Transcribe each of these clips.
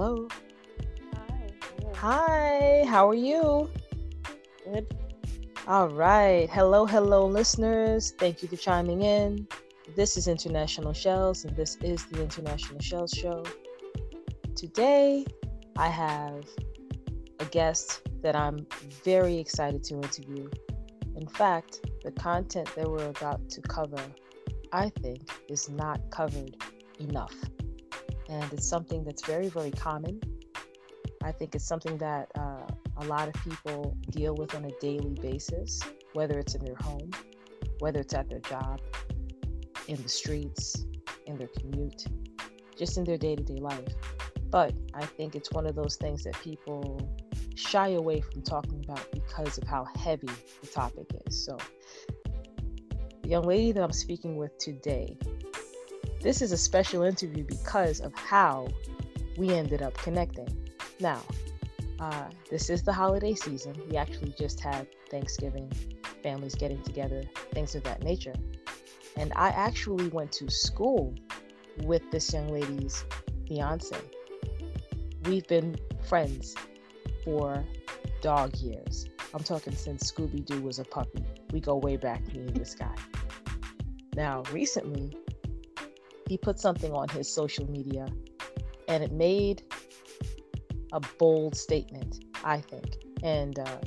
Hello. Hi. Hi. How are you? Good. All right. Hello, hello, listeners. Thank you for chiming in. This is International Shells, and this is the International Shells Show. Today, I have a guest that I'm very excited to interview. In fact, the content that we're about to cover, I think, is not covered enough. And it's something that's very, very common. I think it's something that uh, a lot of people deal with on a daily basis, whether it's in their home, whether it's at their job, in the streets, in their commute, just in their day to day life. But I think it's one of those things that people shy away from talking about because of how heavy the topic is. So, the young lady that I'm speaking with today, this is a special interview because of how we ended up connecting. Now, uh, this is the holiday season. We actually just had Thanksgiving, families getting together, things of that nature. And I actually went to school with this young lady's fiance. We've been friends for dog years. I'm talking since Scooby Doo was a puppy. We go way back, me and this guy. Now, recently, he put something on his social media and it made a bold statement, I think. And uh,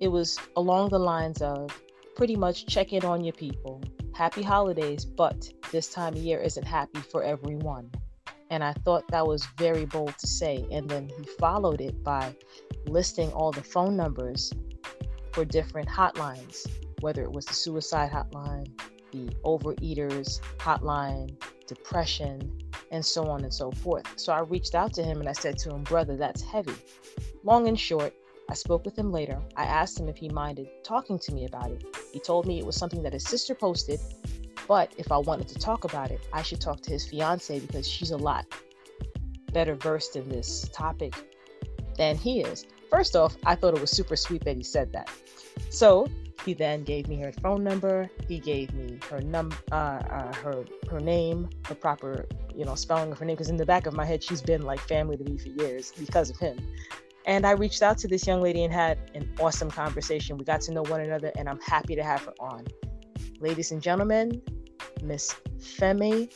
it was along the lines of pretty much check in on your people, happy holidays, but this time of year isn't happy for everyone. And I thought that was very bold to say. And then he followed it by listing all the phone numbers for different hotlines, whether it was the suicide hotline, the overeaters hotline, depression, and so on and so forth. So I reached out to him and I said to him, Brother, that's heavy. Long and short, I spoke with him later. I asked him if he minded talking to me about it. He told me it was something that his sister posted, but if I wanted to talk about it, I should talk to his fiance because she's a lot better versed in this topic than he is. First off, I thought it was super sweet that he said that. So he then gave me her phone number. He gave me her num uh, uh, her her name, her proper you know spelling of her name. Because in the back of my head, she's been like family to me for years because of him. And I reached out to this young lady and had an awesome conversation. We got to know one another, and I'm happy to have her on. Ladies and gentlemen, Miss Femi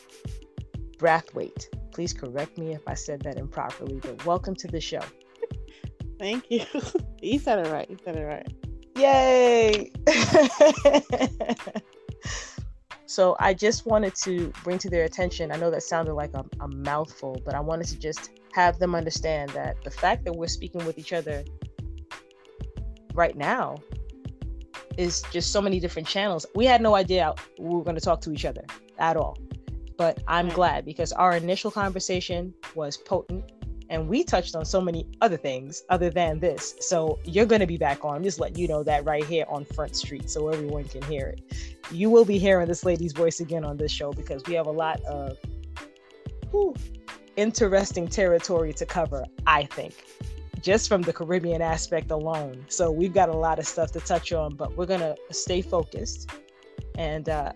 Brathwaite. Please correct me if I said that improperly, but welcome to the show. Thank you. you said it right. You said it right. Yay! so I just wanted to bring to their attention. I know that sounded like a, a, mouthful, but I wanted to just have them understand that the fact that we're speaking with each other right now is just so many different channels. We had no idea we were going to talk to each other at all. But I'm mm. glad because our initial conversation was potent and we touched on so many other things other than this. So you're going to be back on. I'm just letting you know that right here on Front Street so everyone can hear it. You will be hearing this lady's voice again on this show because we have a lot of whew, interesting territory to cover, I think, just from the Caribbean aspect alone. So we've got a lot of stuff to touch on, but we're going to stay focused and uh,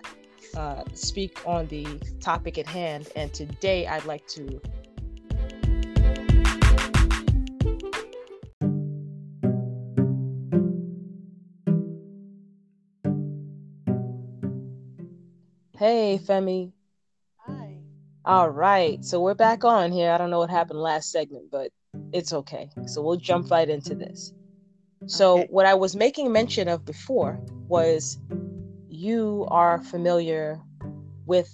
uh, speak on the topic at hand. And today I'd like to Hey, Femi. Hi. All right. So we're back on here. I don't know what happened last segment, but it's okay. So we'll jump right into this. So, okay. what I was making mention of before was you are familiar with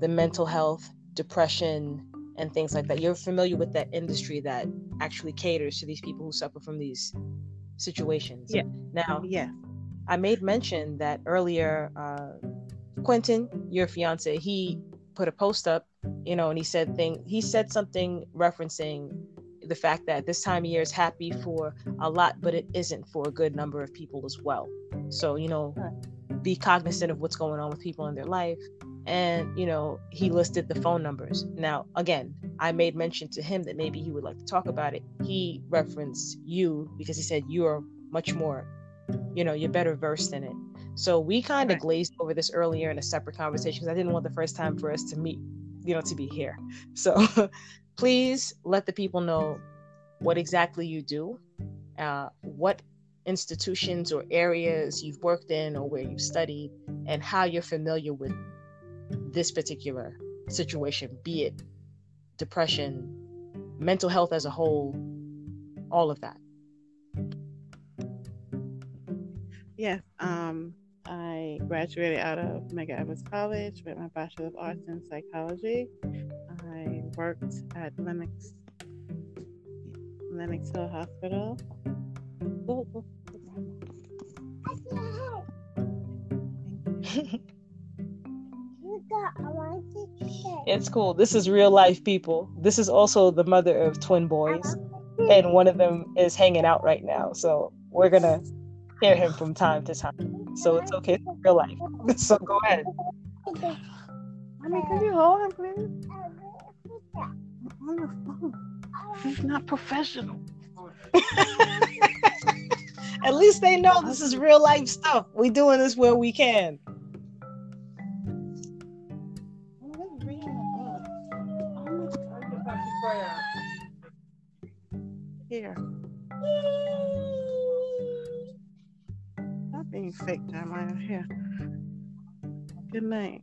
the mental health, depression, and things like that. You're familiar with that industry that actually caters to these people who suffer from these situations. Yeah. Now, yeah. I made mention that earlier. Uh, Quentin, your fiance, he put a post up, you know, and he said thing he said something referencing the fact that this time of year is happy for a lot, but it isn't for a good number of people as well. So, you know, be cognizant of what's going on with people in their life. And, you know, he listed the phone numbers. Now, again, I made mention to him that maybe he would like to talk about it. He referenced you because he said you're much more, you know, you're better versed in it. So we kind of right. glazed over this earlier in a separate conversation because I didn't want the first time for us to meet, you know, to be here. So please let the people know what exactly you do, uh, what institutions or areas you've worked in or where you've studied, and how you're familiar with this particular situation, be it depression, mental health as a whole, all of that. Yes, um, I graduated out of Medgar Evers College with my Bachelor of Arts in Psychology. I worked at Lenox Lenox Hill Hospital. it's cool. This is real life people. This is also the mother of twin boys, and one of them is hanging out right now. So we're gonna hear him from time to time. So it's okay. It's real life. So go ahead. I mean, can you hold him, please? On the phone. He's not professional. At least they know this is real life stuff. We doing this where we can. Here. Being fake, time Jeremiah. Here. Good night.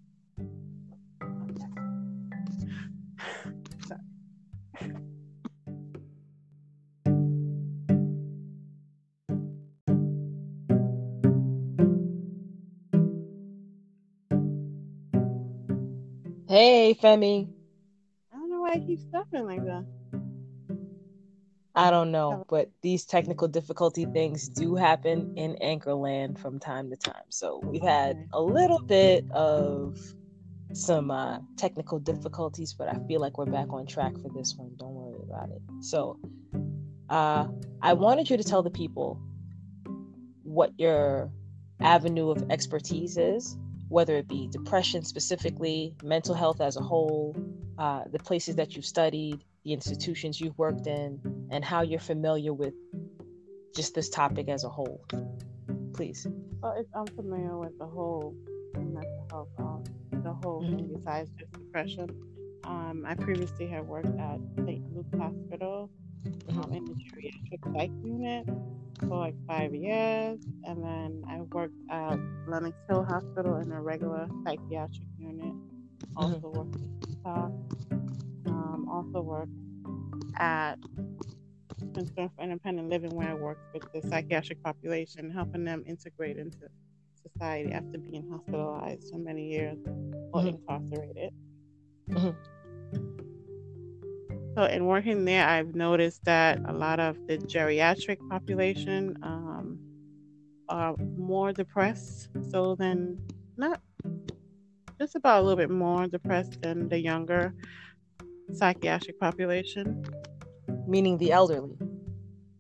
Hey, Femi. I don't know why I keep stopping like that. I don't know, but these technical difficulty things do happen in Anchorland from time to time. So we've had a little bit of some uh, technical difficulties, but I feel like we're back on track for this one. Don't worry about it. So uh, I wanted you to tell the people what your avenue of expertise is whether it be depression specifically, mental health as a whole, uh, the places that you've studied, the institutions you've worked in, and how you're familiar with just this topic as a whole. Please. Well, I'm familiar with the whole mental health, um, the whole mm-hmm. thing besides just depression. Um, I previously had worked at St. Luke's Hospital mm-hmm. um, in the geriatric psych unit for like five years, and then I worked at Lenox Hill Hospital in a regular psychiatric unit. Also mm-hmm. worked at um, also worked at Center for Independent Living, where I worked with the psychiatric population, helping them integrate into society after being hospitalized for many years or mm-hmm. incarcerated. Mm-hmm. So, in working there, I've noticed that a lot of the geriatric population um, are more depressed. So, then not just about a little bit more depressed than the younger psychiatric population. Meaning the elderly.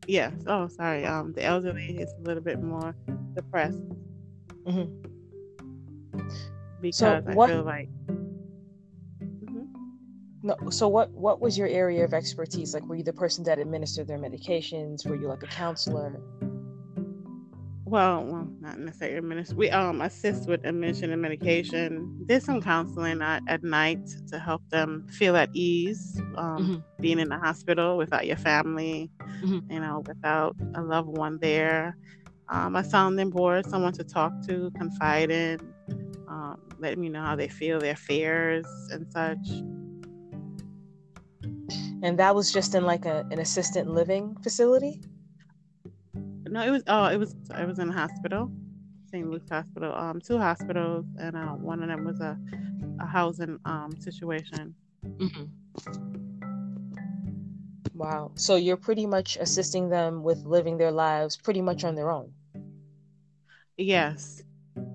Yes. Oh, sorry. Um, the elderly is a little bit more depressed. Mm-hmm. Because so what, I feel like no so what what was your area of expertise like were you the person that administered their medications were you like a counselor well, well, not necessarily administer. We um assist with admission and medication. Did some counseling at, at night to help them feel at ease, um, mm-hmm. being in the hospital without your family, mm-hmm. you know, without a loved one there. Um, a sounding board, someone to talk to, confide in, um, let me know how they feel, their fears and such and that was just in like a, an assistant living facility no it was oh it was it was in a hospital st luke's hospital um two hospitals and uh, one of them was a, a housing um situation. Mm-hmm. wow. So you're pretty much assisting them with living their lives pretty much on their own? Yes.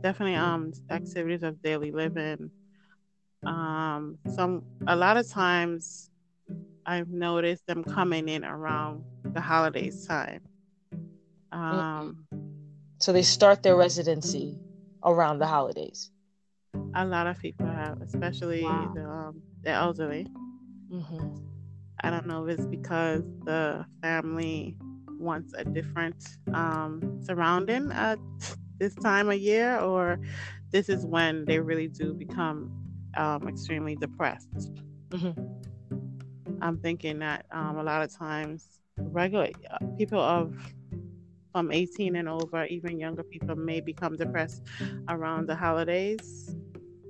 Definitely um activities of daily living. Um some a lot of times I've noticed them coming in around the holidays time. Um, so they start their residency around the holidays. A lot of people have, especially wow. the, um, the elderly. Mm-hmm. I don't know if it's because the family wants a different um, surrounding at this time of year, or this is when they really do become um, extremely depressed. Mm-hmm. I'm thinking that um, a lot of times regular uh, people of from 18 and over, even younger people may become depressed around the holidays.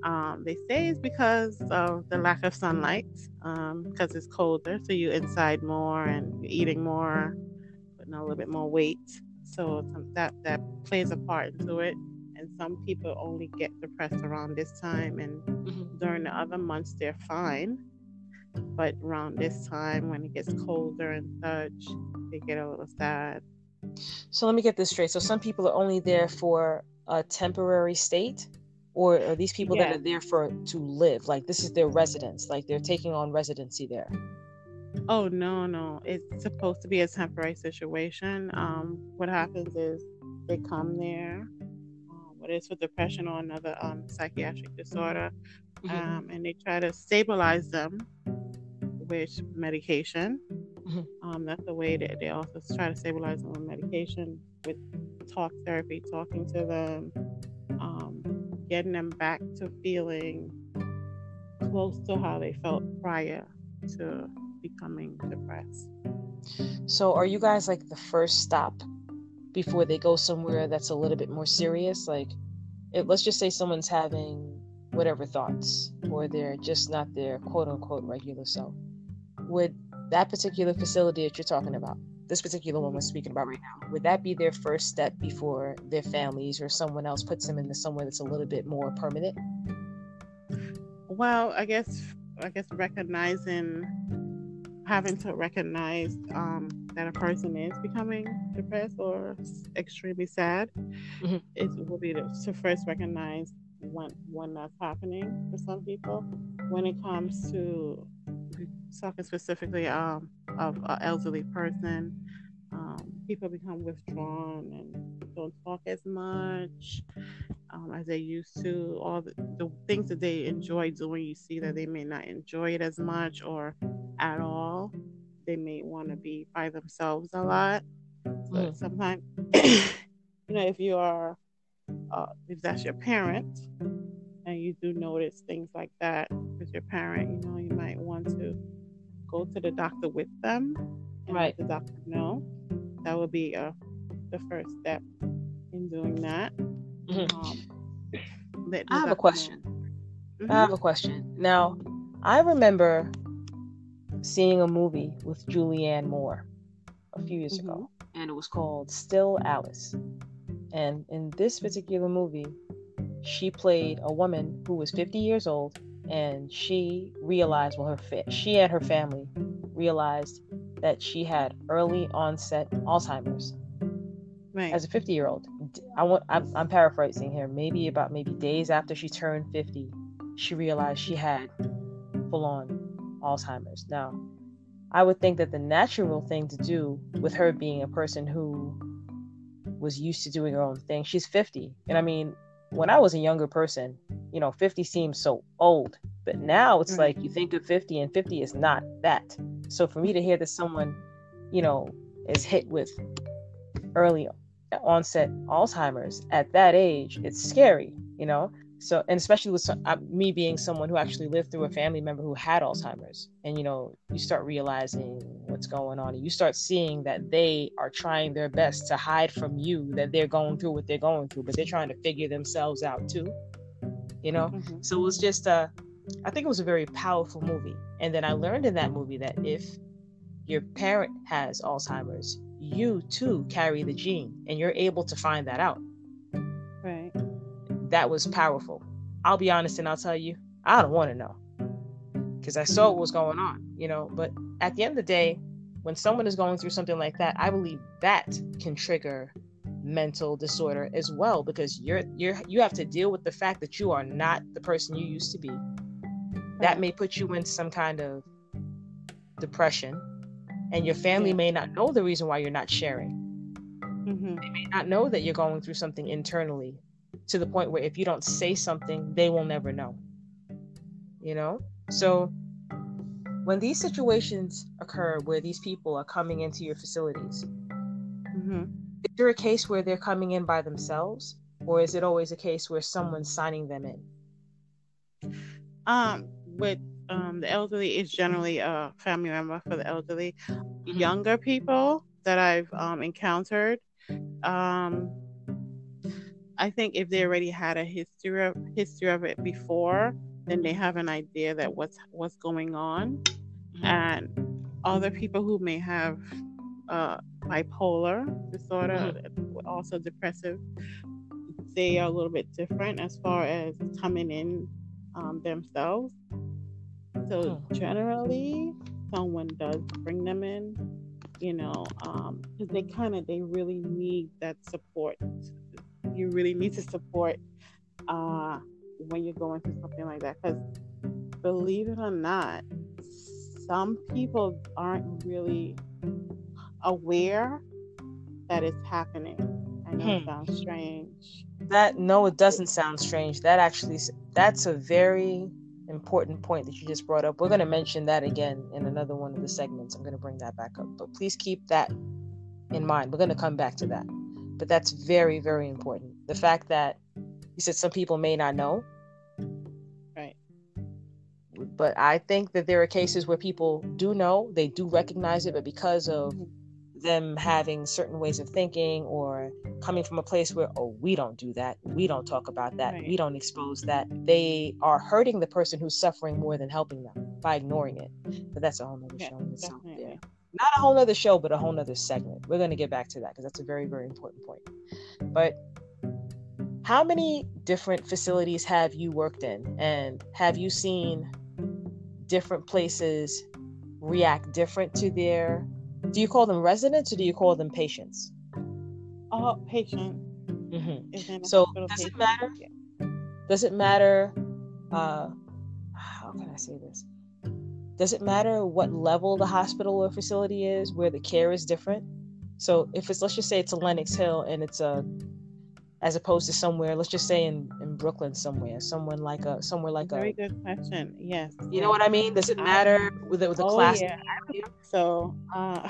Um, they say it's because of the lack of sunlight, because um, it's colder, so you're inside more and you're eating more, putting on a little bit more weight. So that that plays a part into it. And some people only get depressed around this time, and mm-hmm. during the other months they're fine. But around this time, when it gets colder and such, they get a little sad. So let me get this straight. So some people are only there for a temporary state, or are these people yeah. that are there for to live? Like this is their residence. Like they're taking on residency there. Oh no, no. It's supposed to be a temporary situation. Um, what happens is they come there, um, whether it's for depression or another um, psychiatric disorder, mm-hmm. um, and they try to stabilize them with medication. Um, that's the way that they also try to stabilize them with medication, with talk therapy, talking to them, um, getting them back to feeling close to how they felt prior to becoming depressed. So, are you guys like the first stop before they go somewhere that's a little bit more serious? Like, let's just say someone's having whatever thoughts, or they're just not their quote unquote regular self. Would that particular facility that you're talking about, this particular one we're speaking about right now, would that be their first step before their families or someone else puts them into somewhere that's a little bit more permanent? Well, I guess I guess recognizing having to recognize um, that a person is becoming depressed or extremely sad, mm-hmm. it will be to, to first recognize when when that's happening for some people. When it comes to talking specifically um, of an elderly person, um, people become withdrawn and don't talk as much um, as they used to. All the, the things that they enjoy doing, you see that they may not enjoy it as much or at all. They may want to be by themselves a lot. So mm. sometimes, you know, if you are, uh, if that's your parent, and you do notice things like that with your parent, you know, you might want to go to the doctor with them and right. let the doctor know. That would be uh, the first step in doing that. Mm-hmm. Um, I have a question. Mm-hmm. I have a question. Now, I remember seeing a movie with Julianne Moore a few years mm-hmm. ago, and it was called Still Alice. And in this particular movie, she played a woman who was 50 years old and she realized well her fa- she and her family realized that she had early onset alzheimer's right. as a 50 year old i want I'm, I'm paraphrasing here maybe about maybe days after she turned 50 she realized she had full on alzheimer's now i would think that the natural thing to do with her being a person who was used to doing her own thing she's 50 and i mean when I was a younger person, you know, 50 seems so old. But now it's like you think of 50 and 50 is not that. So for me to hear that someone, you know, is hit with early onset Alzheimer's at that age, it's scary, you know? So and especially with some, uh, me being someone who actually lived through a family member who had alzheimer's and you know you start realizing what's going on and you start seeing that they are trying their best to hide from you that they're going through what they're going through but they're trying to figure themselves out too you know? Mm-hmm. so it was just uh i think it was a very powerful movie. And then i learned in that movie that if your parent has alzheimer's you too carry the gene and you're able to find that out that was powerful. I'll be honest and I'll tell you, I don't want to know because I saw what was going on, you know. But at the end of the day, when someone is going through something like that, I believe that can trigger mental disorder as well because you're you're you have to deal with the fact that you are not the person you used to be. That may put you in some kind of depression, and your family may not know the reason why you're not sharing. Mm-hmm. They may not know that you're going through something internally to the point where if you don't say something, they will never know. You know? So when these situations occur where these people are coming into your facilities, mm-hmm. is there a case where they're coming in by themselves? Or is it always a case where someone's signing them in? Um, with um, the elderly is generally a family member for the elderly. Mm-hmm. Younger people that I've um, encountered, um, I think if they already had a history of history of it before, then they have an idea that what's what's going on, Mm-hmm. and other people who may have uh, bipolar disorder, Mm-hmm. also depressive, they are a little bit different as far as coming in um, themselves. So Hmm. generally, someone does bring them in, you know, because they kind of they really need that support. You really need to support uh, when you're going through something like that. Because believe it or not, some people aren't really aware that it's happening. I know it Hmm. sounds strange. That no, it doesn't sound strange. That actually, that's a very important point that you just brought up. We're going to mention that again in another one of the segments. I'm going to bring that back up, but please keep that in mind. We're going to come back to that, but that's very, very important. The fact that you said some people may not know, Right. but I think that there are cases where people do know, they do recognize it, but because of Mhm. them having certain ways of thinking or coming from a place where, oh, we don't do that, we don't talk about that, Right. we don't expose that, they are hurting the person who's suffering more than helping them by ignoring it. But that's a whole nother Yeah, show Not a whole nother show, but a whole nother segment. We're going to get back to that because that's a very, very important point. But how many different facilities have you worked in? And have you seen different places react different to their do you call them residents or do you call them patients All patient hmm a So, does it matter? Does it matter uh how can i say this does it matter what level the hospital or facility is where the care is different so if it's let's just say it's a lenox hill and it's a as opposed to somewhere let's just say in in brooklyn somewhere someone like a somewhere like Very a very good question. Yes. you know what i mean does it matter with the, with the Oh, class yeah. So, uh,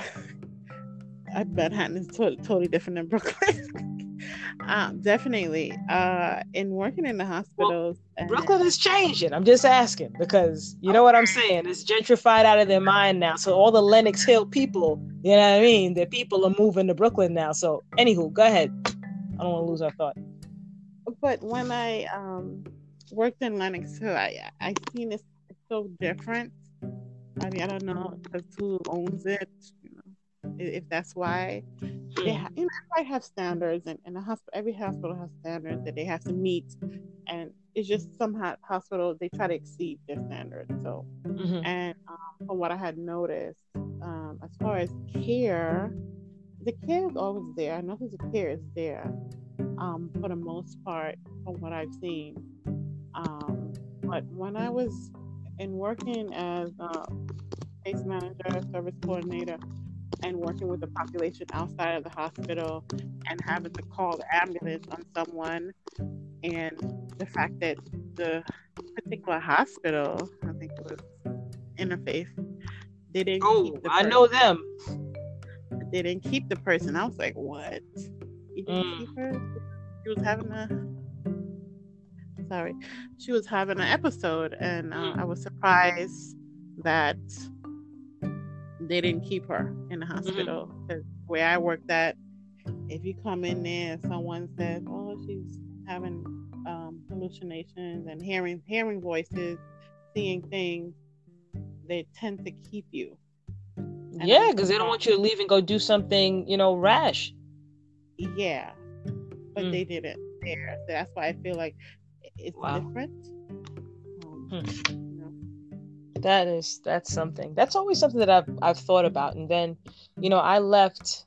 I Manhattan is to- totally different than Brooklyn. um, definitely. Uh, in working in the hospitals, Brooklyn is changing. I'm just asking because you know what I'm saying. It's gentrified out of their mind now. So all the Lenox Hill people, you know what I mean? The people are moving to Brooklyn now. So anywho, go ahead. I don't want to lose our thought. but when I um worked in Lenox Hill, I I seen it's so different. I mean, I don't know because who owns it. You know, if that's why they ha- you know, might have standards, and, and hospital, every hospital has standards that they have to meet, and it's just some ho- hospitals they try to exceed their standards. So, Mhm. and um, from what I had noticed, um, as far as care, the care is always there. I know the care is there, um, for the most part, from what I've seen. Um, but when I was in working as a case manager, service coordinator, and working with the population outside of the hospital and having to call the ambulance on someone, and the fact that the particular hospital, I think it was Interfaith, they didn't Oh, keep the I person. know them. They didn't keep the person. I was like, what? You didn't Mm. keep her? She was having a sorry, she was having an episode, and uh, Mm. I was surprised that they didn't keep her in the hospital. Because where I worked at, if you come in there and someone says, "Oh, she's having um, hallucinations and hearing hearing voices, seeing things," they tend to keep you. And Yeah, because they don't want you to leave and go do something, you know, rash. Yeah, but Mm. they didn't there. So that's why I feel like it's Wow. different. Um, Hmm. you know. That is that's something. That's always something that I've I've thought about. And then, you know, I left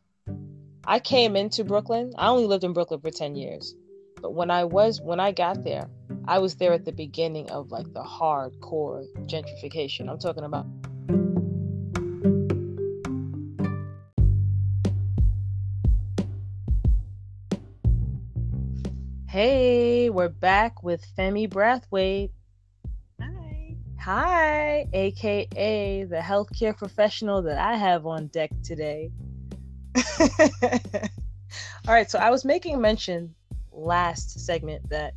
I came into Brooklyn. I only lived in Brooklyn for 10 years. But when I was when I got there, I was there at the beginning of like the hardcore gentrification. I'm talking about Hey, we're back with Femi Brathwaite. Hi. Hi, aka the healthcare professional that I have on deck today. All right, so I was making mention last segment that,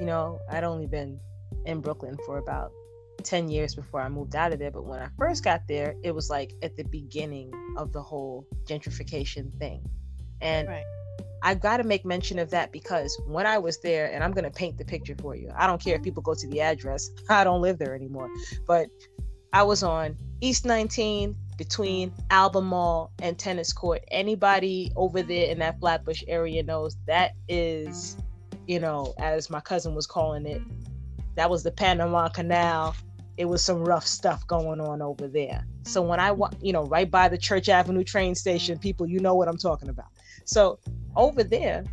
you know, I'd only been in Brooklyn for about 10 years before I moved out of there. But when I first got there, it was like at the beginning of the whole gentrification thing. And right. I've got to make mention of that because when I was there, and I'm going to paint the picture for you, I don't care if people go to the address, I don't live there anymore. But I was on East 19 between Albemarle and Tennis Court. Anybody over there in that Flatbush area knows that is, you know, as my cousin was calling it, that was the Panama Canal. It was some rough stuff going on over there. So when I, you know, right by the Church Avenue train station, people, you know what I'm talking about. So over there,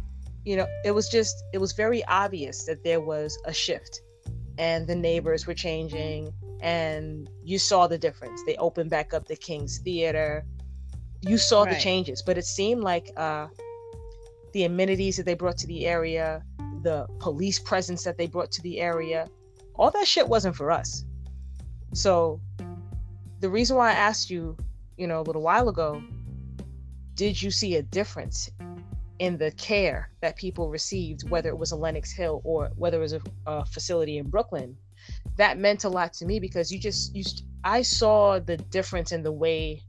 you know, it was just, it was very obvious that there was a shift and the neighbors were changing and you saw the difference. They opened back up the King's Theater. You saw right. the changes, but it seemed like uh, the amenities that they brought to the area, the police presence that they brought to the area, all that shit wasn't for us. So the reason why I asked you, you know, a little while ago, did you see a difference in the care that people received, whether it was a Lenox Hill or whether it was a, a facility in Brooklyn? That meant a lot to me because you just you I saw the difference in the way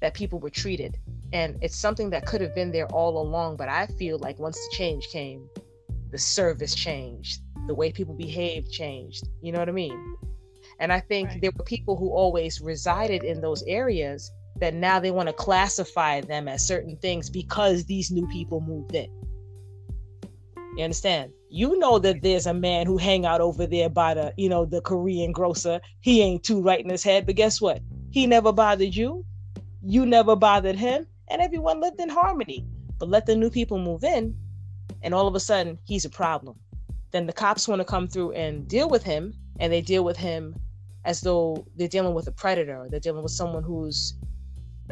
that people were treated. And it's something that could have been there all along, but I feel like once the change came, the service changed, the way people behaved changed. You know what I mean? And I think right. there were people who always resided in those areas that now they want to classify them as certain things because these new people moved in. You understand? You know that there's a man who hang out over there by the, you know, the Korean grocer. He ain't too right in his head, but guess what? He never bothered you. You never bothered him, and everyone lived in harmony. But let the new people move in, and all of a sudden he's a problem. Then the cops want to come through and deal with him, and they deal with him as though they're dealing with a predator. They're dealing with someone who's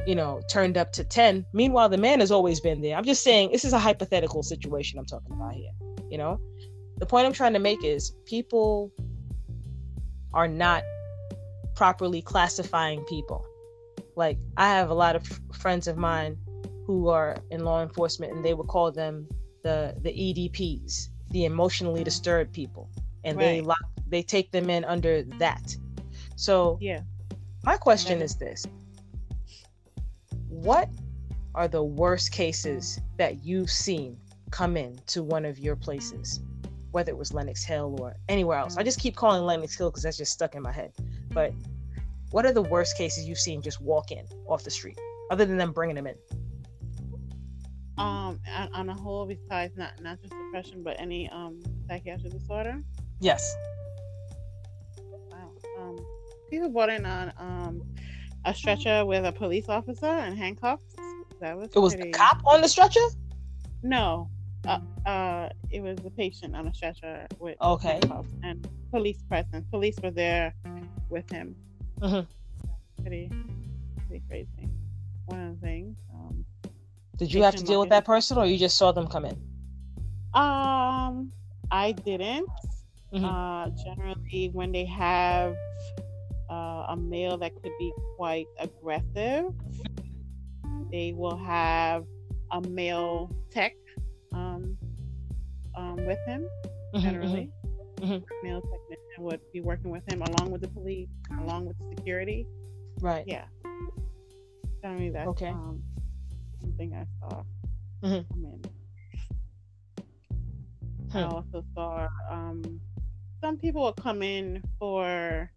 you know, turned up to 10. Meanwhile, the man has always been there. I'm just saying this is a hypothetical situation I'm talking about here. You know, the point I'm trying to make is people are not properly classifying people. Like, I have a lot of friends of mine who are in law enforcement, and they would call them the the EDPs, the emotionally disturbed people, and right. they lock they take them in under that. So, yeah, my question is this: what are the worst cases that you've seen come in to one of your places, whether it was Lenox Hill or anywhere else? I just keep calling Lenox Hill because that's just stuck in my head. But what are the worst cases you've seen just walk in off the street, other than them bringing them in? Um, on, on a whole, besides not not just depression, but any um psychiatric disorder. Yes. Wow. Um, people brought in on um a stretcher with a police officer and handcuffs. That was. It was pretty... the cop on the stretcher. No, uh, uh, it was a patient on a stretcher with okay and police presence. Police were there with him. Mm-hmm. Pretty, pretty crazy. One of the things. Um, Did you have to deal with that person, or you just saw them come in? Um, I didn't. Mm-hmm. Uh, generally, when they have uh, a male that could be quite aggressive. They will have a male tech um, with him, mm-hmm, generally. Mm-hmm. mm-hmm. Male technician would be working with him along with the police, along with the security. Right. Yeah. Generally, that's okay. um, something I saw mm-hmm. come in. Hmm. I also saw um, some people will come in for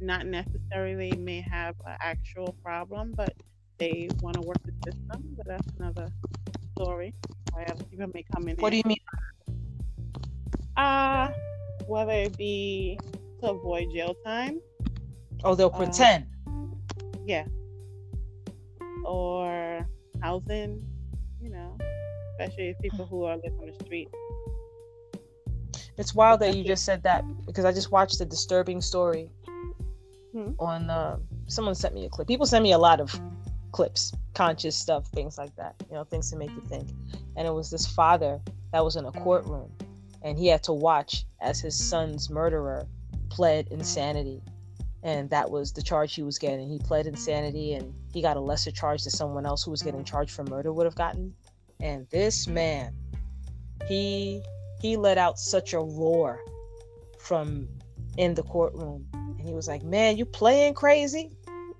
not necessarily may have an actual problem, but they want to work the system. But that's another story. Why other people may come in. What do you mean? Uh, whether it be to avoid jail time. Oh, they'll uh, pretend. Uh, yeah. Or housing, you know, especially people who are living on the street. It's wild that you just said that because I just watched a disturbing story hmm. on uh, someone sent me a clip. People send me a lot of clips, conscious stuff, things like that. You know, things to make you think. And it was this father that was in a courtroom, and he had to watch as his son's murderer pled insanity. And that was the charge he was getting. He pled insanity, and he got a lesser charge than someone else who was getting charged for murder would have gotten. And this man, he he let out such a roar from in the courtroom. And he was like, Man, you playing crazy?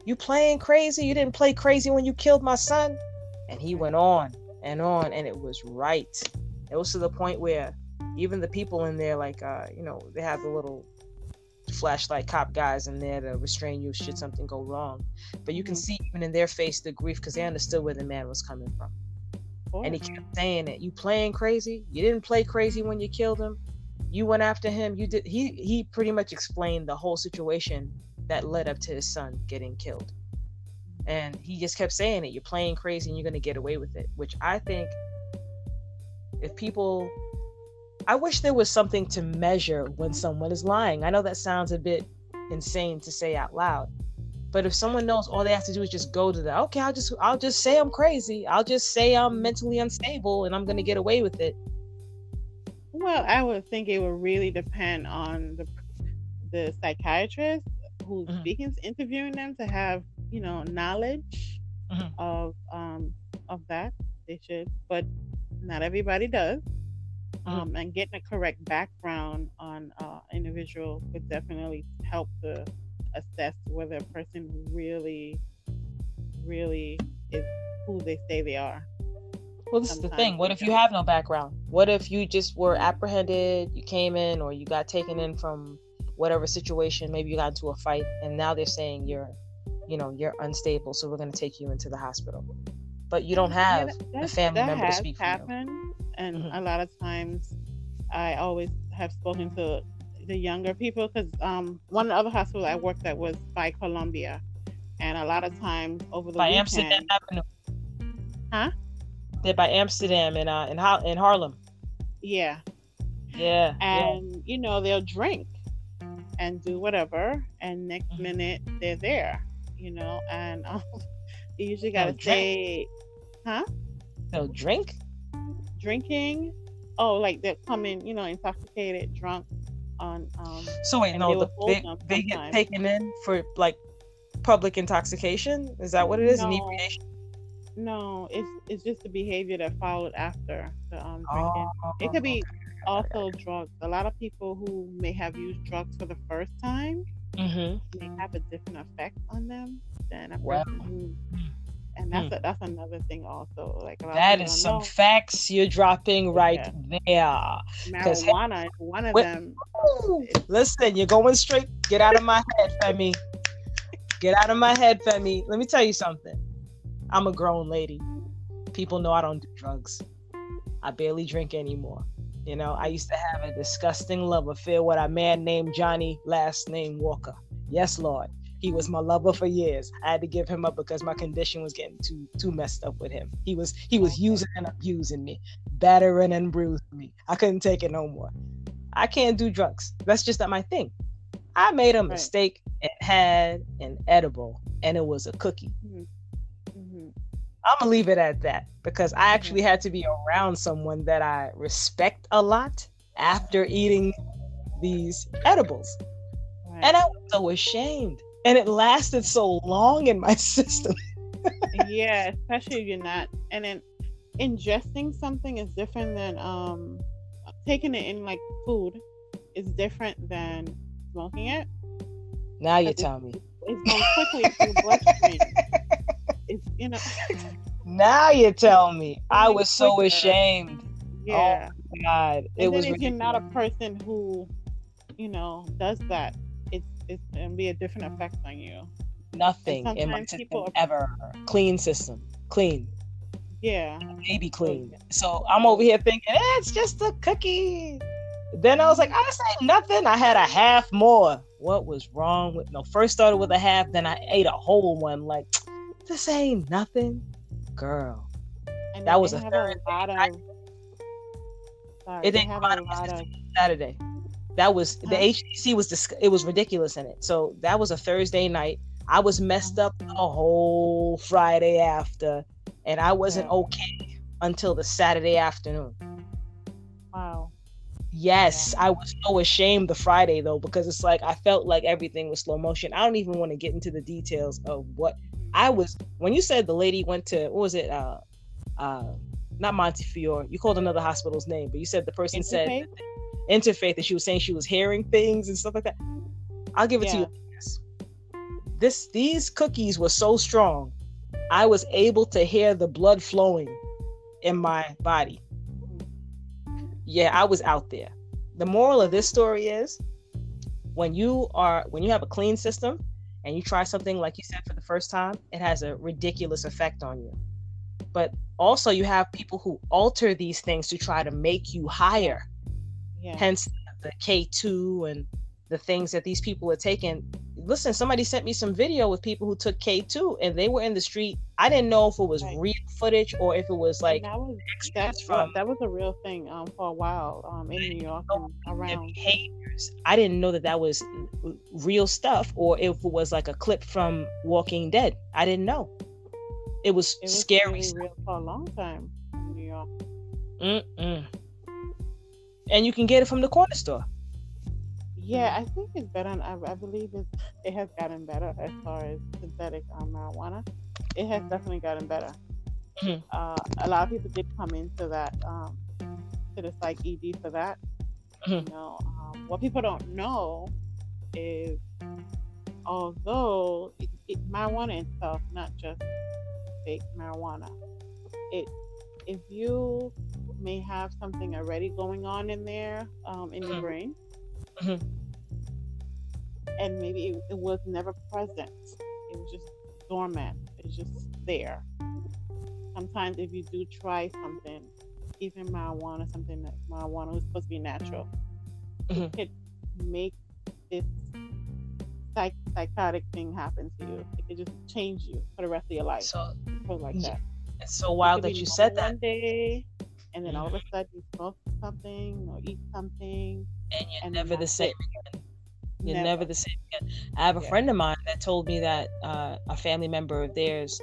You playing crazy? You didn't play crazy when you killed my son? And he went on and on, and it was right. It was to the point where even the people in there, like, uh, you know, they have the little flashlight cop guys in there to restrain you should something go wrong. But you can mm-hmm. see even in their face the grief because they understood where the man was coming from. And he kept saying it. You playing crazy? You didn't play crazy when you killed him. You went after him. You did. He he pretty much explained the whole situation that led up to his son getting killed. And he just kept saying it. You're playing crazy and you're gonna get away with it. Which I think, if people I wish there was something to measure when someone is lying. I know that sounds a bit insane to say out loud. But if someone knows all they have to do is just go to the okay, I'll just I'll just say I'm crazy. I'll just say I'm mentally unstable and I'm gonna get away with it. Well, I would think it would really depend on the the psychiatrist who's mm-hmm. speaking, interviewing them to have you know knowledge mm-hmm. of um of that. They should, but not everybody does. Mm-hmm. Um, and getting a correct background on uh, individual would definitely help to assess whether a person really, really is who they say they are. Well, this Sometimes is the thing. What if you have no background? What if you just were apprehended, you came in, or you got taken in from whatever situation? Maybe you got into a fight, and now they're saying you're, you know, you're unstable, so we're going to take you into the hospital. But you don't have yeah, a family member to speak happened. for you and mm-hmm. a lot of times I always have spoken to the younger people because um, one of the other hospitals I worked at was by Columbia, and a lot of times over the by weekend, Amsterdam Avenue. Huh? They're by Amsterdam and uh in ha- in Harlem. Yeah. Yeah. And yeah. you know they'll drink and do whatever, and next mm-hmm. minute they're there. You know, and um, you usually gotta say, huh? They'll drink drinking. Oh, like they're coming, you know, intoxicated, drunk on. Um, so wait, no, the, they, they get taken in for like public intoxication. Is that what it is? No, Inebriation. No, it's it's just the behavior that followed after the um, drinking. Oh, it could be okay. Also drugs. A lot of people who may have used drugs for the first time mm-hmm. may have a different effect on them than a person who and that's hmm. a, that's another thing also. Like that is some know. facts you're dropping right yeah. there. Marijuana is one of them. Listen, you're going straight. Get out of my head, Femi. Get out of my head, Femi. Let me tell you something. I'm a grown lady. People know I don't do drugs. I barely drink anymore. You know, I used to have a disgusting love affair with a man named Johnny, last name Walker. Yes, Lord. He was my lover for years. I had to give him up because my condition was getting too too messed up with him. He was he was using and abusing me, battering and bruising me. I couldn't take it no more. I can't do drugs. That's just not my thing. I made a mistake and had an edible, and it was a cookie. Mm-hmm. Mm-hmm. I'm gonna leave it at that because I actually had to be around someone that I respect a lot after eating these edibles. Right. And I was so ashamed and it lasted so long in my system. yeah, especially if you're not, and then ingesting something is different than um taking it in like food is different than smoking it. Now you tell me. It's going quickly through bloodstream. It's you know. Now you tell me. I was so ashamed. Yeah. Oh God, it and was. If you're not a person who, you know, does that, it's gonna be a different effect on you. Nothing in my system are... ever clean system, clean. Yeah, maybe clean. So I'm over here thinking eh, it's just a cookie. Then I was like, I ain't nothing. I had a half more. What was wrong with no? First started with a half, then I ate a whole one. Like this ain't nothing, girl. That was a third. A lot of, sorry, it didn't come out of Saturday. That was the HDC was dis- it was ridiculous in it. So that was a Thursday night. I was messed up the whole Friday after, and I wasn't okay until the Saturday afternoon. Wow. Yes, I was so ashamed the Friday though because it's like I felt like everything was slow motion. I don't even want to get into the details of what I was when you said the lady went to what was it uh uh not Montefiore. You called another hospital's name, but you said the person said interfaith and she was saying she was hearing things and stuff like that. I'll give it yeah. to you. This these cookies were so strong, I was able to hear the blood flowing in my body. Yeah, I was out there. The moral of this story is when you are when you have a clean system and you try something like you said for the first time, it has a ridiculous effect on you. But also you have people who alter these things to try to make you higher. Yeah. Hence the K2 and the things that these people are taking listen, somebody sent me some video with people who took K2 and they were in the street. I didn't know if it was right. real footage or if it was like that was that's from that was a real thing um for a while um in New York around behaviors. I didn't know that that was real stuff or if it was like a clip from Walking Dead. I didn't know. It was, it was scary. Real for a long time in New York. Mm-mm. And you can get it from the corner store. Yeah, I think it's better. I, I believe it, it has gotten better as far as synthetic um, marijuana. It has definitely gotten better. Mm-hmm. Uh, a lot of people did come into that, um, to the psych ED for that. Mm-hmm. You know, um, what people don't know is although it, it, marijuana itself, not just fake marijuana, it if you may have something already going on in there um, in mm-hmm. your brain. Mm-hmm and maybe it, it was never present. It was just dormant. It's just there. Sometimes if you do try something, even marijuana, something that marijuana was supposed to be natural, mm-hmm. it could make this psych- psychotic thing happen to you. It could just change you for the rest of your life. So, like yeah. that. It's so wild that you said that. One day, and then mm-hmm. all of a sudden you smoke something or eat something, and you're and never the same again. You're never, never the same again. I have a yeah. friend of mine that told me that uh, a family member of theirs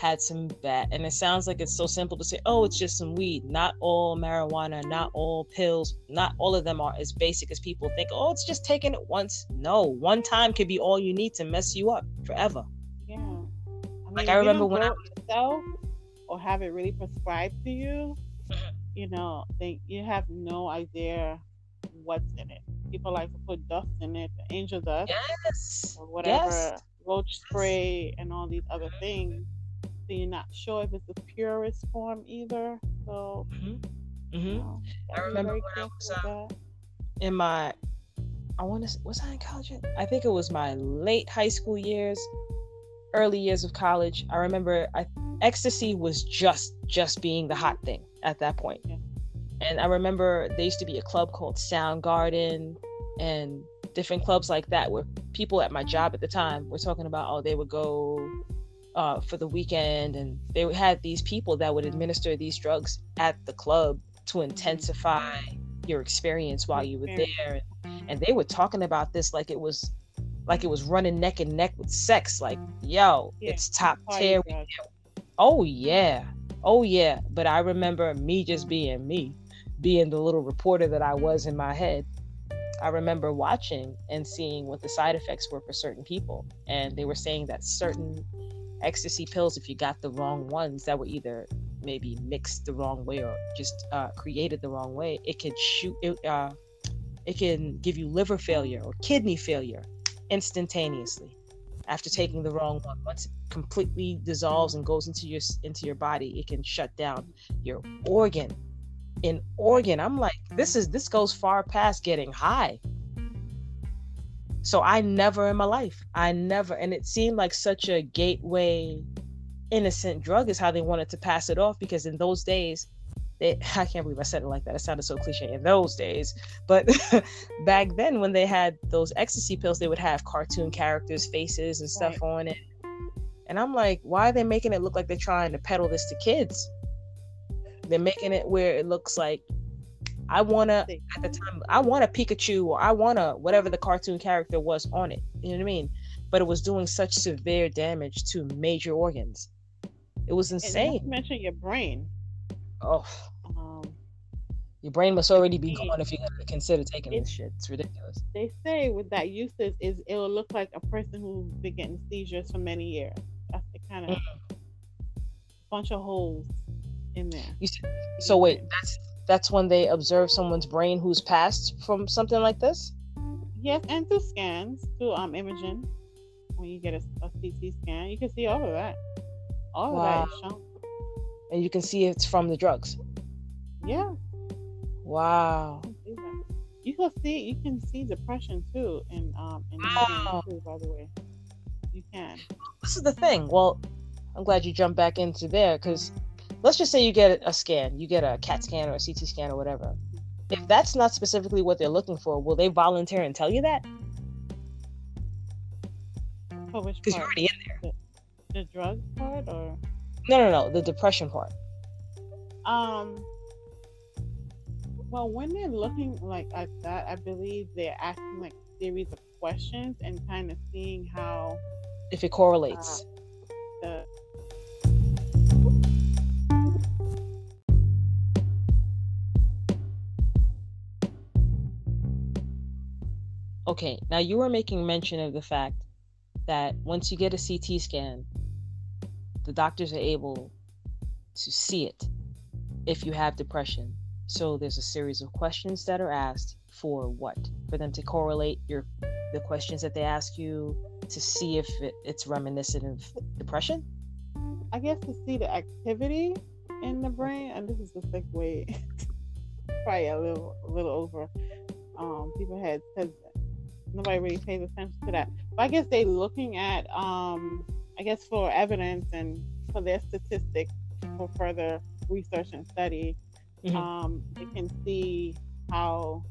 had some bad, and it sounds like it's so simple to say, oh, it's just some weed. Not all marijuana, not all pills, not all of them are as basic as people think. Oh, it's just taking it once. No, one time could be all you need to mess you up forever. Yeah. I mean, like I remember when I yourself or have it really prescribed to you, mm-hmm. You know, they, you have no idea what's in it people like to put dust in it, angel dust, yes, or whatever, yes. roach spray, and all these other things. So you're not sure if it's the purest form either. So, mm-hmm. Mm-hmm. You know, I remember when I was uh, in my, I want to, was I in college? Yet? I think it was my late high school years, early years of college. I remember I, ecstasy was just just being the hot thing at that point. And I remember there used to be a club called Sound Garden and different clubs like that where people at my job at the time were talking about, oh, they would go uh, for the weekend and they had these people that would administer these drugs at the club to intensify your experience while you were there. And they were talking about this like it was like it was running neck and neck with sex. Like, yo, yeah. it's top tier. Oh yeah. Oh yeah. But I remember me just being me being the little reporter that I was in my head, I remember watching and seeing what the side effects were for certain people. And they were saying that certain ecstasy pills, if you got the wrong ones that were either maybe mixed the wrong way or just uh, created the wrong way, it could shoot it. Uh, it can give you liver failure or kidney failure instantaneously after taking the wrong one. Once it completely dissolves and goes into your into your body, it can shut down your organ in organ, I'm like, this is this goes far past getting high. So I never in my life, I never, and it seemed like such a gateway innocent drug is how they wanted to pass it off because in those days, they, I can't believe I said it like that. It sounded so cliche in those days. But back then, when they had those ecstasy pills, they would have cartoon characters' faces and stuff right. on it. And I'm like, why are they making it look like they're trying to peddle this to kids? They're making it where it looks like I wanna at the time I want a Pikachu or I wanna whatever the cartoon character was on it. You know what I mean? But it was doing such severe damage to major organs. It was insane. And mention your brain. Oh. Your brain must already be gone if you're gonna consider taking this shit. It's ridiculous. They say with that usage is it will look like a person who's been getting seizures for many years. That's the kind of mm. bunch of holes in there. You see, so wait, that's that's when they observe someone's brain who's passed from something like this. Yes, and through scans, through um imaging. When you get a, a CT scan, you can see all of that. All wow. of that is shown. And you can see it's from the drugs. Yeah. Wow. You can see you can see depression too in um in wow. too, by the way. You can. This is the thing. Well, I'm glad you jumped back into there because let's just say you get a scan, you get a CAT scan or a CT scan or whatever. If that's not specifically what they're looking for, will they volunteer and tell you that? Because you're already in there. The, the drug part or? No, no, no. The depression part. Um. Well, when they're looking like at that, I believe they're asking like a series of questions and kind of seeing how if it correlates. Uh, the Okay, now you were making mention of the fact that once you get a CT scan, the doctors are able to see it if you have depression. So there's a series of questions that are asked for what? For them to correlate your the questions that they ask you to see if it, it's reminiscent of depression. I guess to see the activity in the brain, and this is the sick way, probably a little a little over um, people heads because nobody really pays attention to that. But I guess they looking at um, I guess for evidence and for their statistics for further research and study, mm-hmm. um, they can see how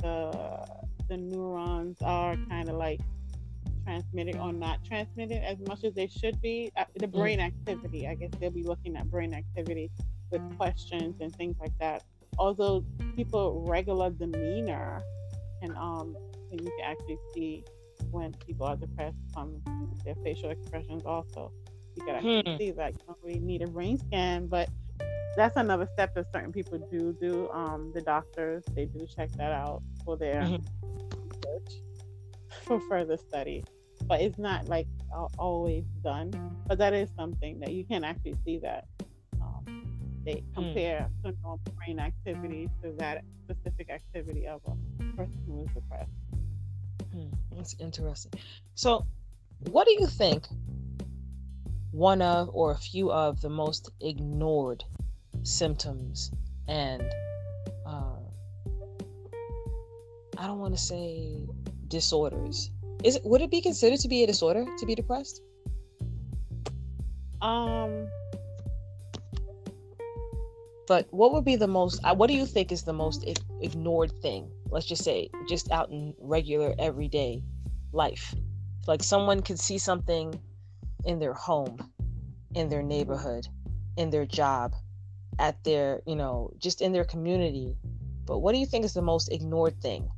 the the neurons are kind of like transmitted or not transmitted as much as they should be. Uh, the mm. brain activity, I guess they'll be looking at brain activity with questions and things like that. Although people regular demeanor and um and you can actually see when people are depressed from their facial expressions also. You can actually hmm. see that you don't really need a brain scan, but that's another step that certain people do do. Um, the doctors they do check that out for their mm-hmm. research for further study, but it's not like always done. But that is something that you can actually see that um, they hmm. compare mm. normal brain activity to that specific activity of a person who is depressed. Hmm, that's interesting. So, what do you think one of or a few of the most ignored symptoms and uh, I don't want to say disorders. Is it would it be considered to be a disorder to be depressed? Um but what would be the most uh, what do you think is the most ignored thing let's just say just out in regular everyday life like someone could see something in their home in their neighborhood in their job at their you know just in their community. But what do you think is the most ignored thing?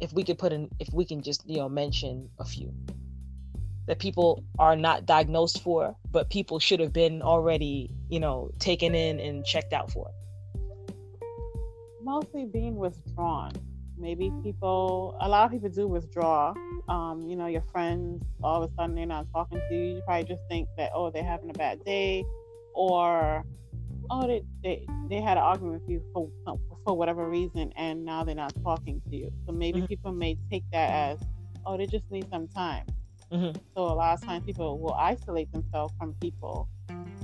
If we could put in if we can just you know mention a few that people are not diagnosed for but people should have been already you know taken in and checked out for? Mostly being withdrawn. Maybe people a lot of people do withdraw. Um, you know your friends all of a sudden they're not talking to you. You probably just think that oh they're having a bad day. Or oh they, they, they had an argument with you for for whatever reason and now they're not talking to you so maybe mm-hmm. people may take that as oh they just need some time mm-hmm. so a lot of times people will isolate themselves from people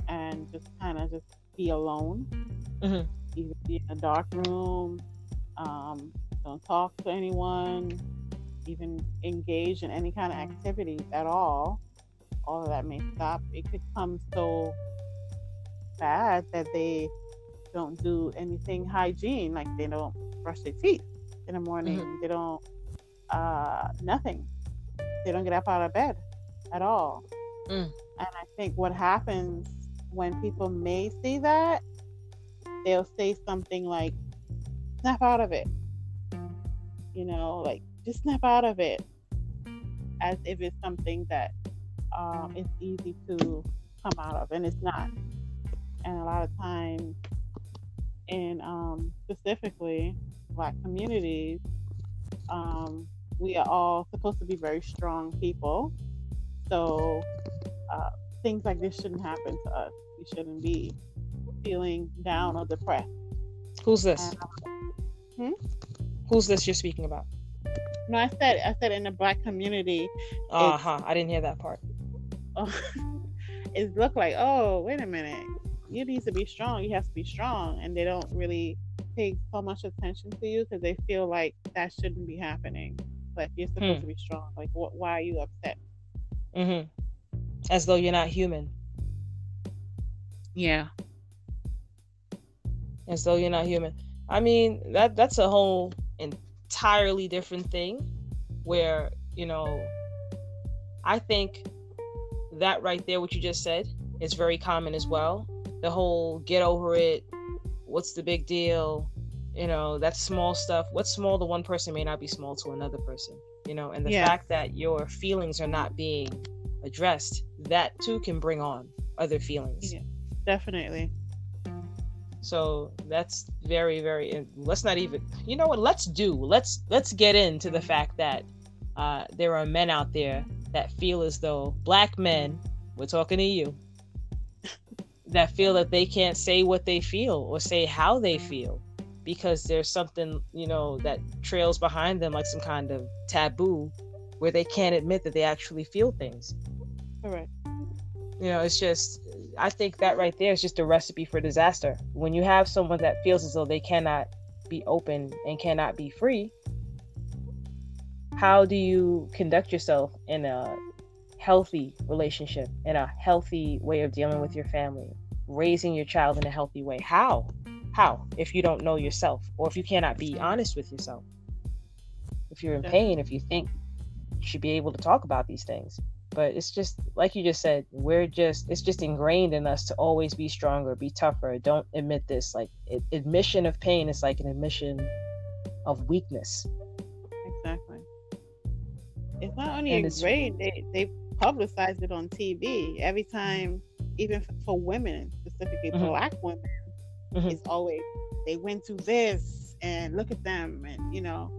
and just kind of just be alone mm-hmm. either be in a dark room um, don't talk to anyone, even engage in any kind of activities at all, all of that may stop. It could come so bad that they don't do anything hygiene, like they don't brush their teeth in the morning, mm-hmm. they don't, uh, nothing. They don't get up out of bed at all. Mm. And I think what happens when people may see that, they'll say something like, snap out of it you know, like just snap out of it as if it's something that um, it's easy to come out of, and it's not. And a lot of times, in um, specifically Black communities, um, we are all supposed to be very strong people. So uh, things like this shouldn't happen to us. We shouldn't be feeling down or depressed. Who's this? hmm? Who's this you're speaking about? No, I said I said in the black community. Uh huh. I didn't hear that part. Oh, it looked like oh wait a minute, you need to be strong. You have to be strong, and they don't really pay so much attention to you because they feel like that shouldn't be happening. Like you're supposed hmm. to be strong. Like wh- why are you upset? Mm-hmm. As though you're not human. Yeah. As though you're not human. I mean that that's a whole entirely different thing where you know I think that right there, what you just said, is very common as well. The whole get over it, what's the big deal? You know, that's small stuff. What's small to one person may not be small to another person. You know, and the yeah. fact that your feelings are not being addressed, that too can bring on other feelings. Yeah, definitely. So that's very, very. Let's not even. You know what? Let's do. Let's let's get into the fact that uh, there are men out there that feel as though black men. We're talking to you. That feel that they can't say what they feel or say how they mm-hmm. feel because there's something you know that trails behind them like some kind of taboo where they can't admit that they actually feel things. Correct. you know it's just i think that right there is just a recipe for disaster. When you have someone that feels as though they cannot be open and cannot be free how do you conduct yourself in a healthy relationship in a healthy way of dealing with your family raising your child in a healthy way. How? How? If you don't know yourself or if you cannot be honest with yourself. If you're in pain if you think you should be able to talk about these things. But it's just like you just said we're just it's just ingrained in us to always be stronger be tougher. Don't admit this like it, admission of pain is like an admission of weakness. Exactly. It's not only ingrained they they publicize it on tv every time even for women specifically mm-hmm. black women mm-hmm. it's always they went to this and look at them and you know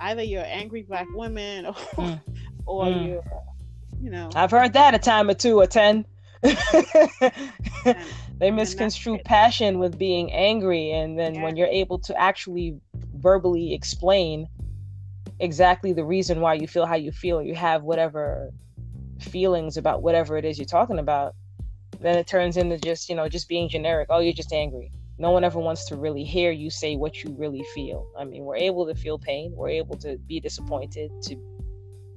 either you're angry black woman or, mm. or mm. you're you know i've heard that a time or two or ten they misconstrue passion with being angry and then yeah. when you're able to actually verbally explain exactly the reason why you feel how you feel you have whatever feelings about whatever it is you're talking about then it turns into just you know just being generic. Oh you're just angry. No one ever wants to really hear you say what you really feel. I mean we're able to feel pain. We're able to be disappointed to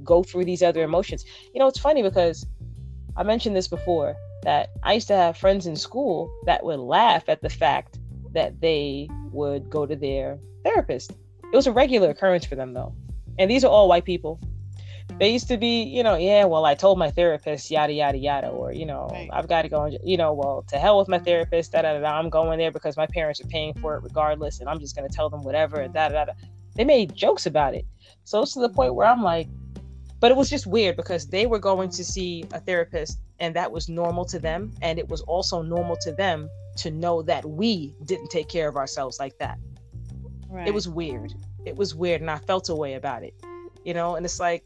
go through these other emotions. You know it's funny because i mentioned this before that i used to have friends in school that would laugh at the fact that they would go to their therapist. It was a regular occurrence for them though. And these are all white people they used to be, you know, yeah, well, I told my therapist, yada, yada, yada, or, you know, right. I've got to go, and, you know, well, to hell with my mm-hmm. therapist, da, da, da, da, I'm going there because my parents are paying for it regardless, and I'm just going to tell them whatever, and da, da, da. They made jokes about it. So it's to the point where I'm like, but it was just weird because they were going to see a therapist, and that was normal to them. And it was also normal to them to know that we didn't take care of ourselves like that. Right. It was weird. It was weird, and I felt a way about it, you know, and it's like,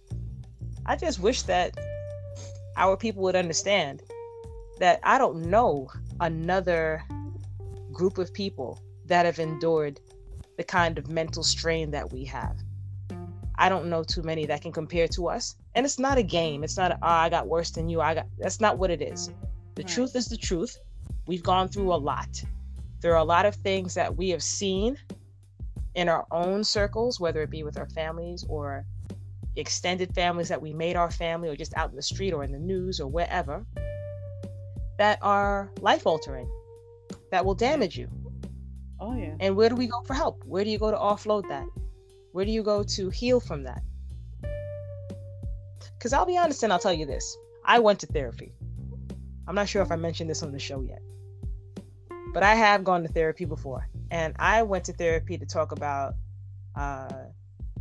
I just wish that our people would understand that I don't know another group of people that have endured the kind of mental strain that we have. I don't know too many that can compare to us. And it's not a game. It's not, a, oh, I got worse than you. I got, that's not what it is. The right. truth is the truth. We've gone through a lot. There are a lot of things that we have seen in our own circles, whether it be with our families or extended families that we made our family or just out in the street or in the news or wherever that are life altering that will damage you. Oh yeah. And where do we go for help? Where do you go to offload that? Where do you go to heal from that? Because i'll be honest and i'll tell you this i went to therapy. I'm not sure if i mentioned this on the show yet but i have gone to therapy before. And i went to therapy to talk about uh,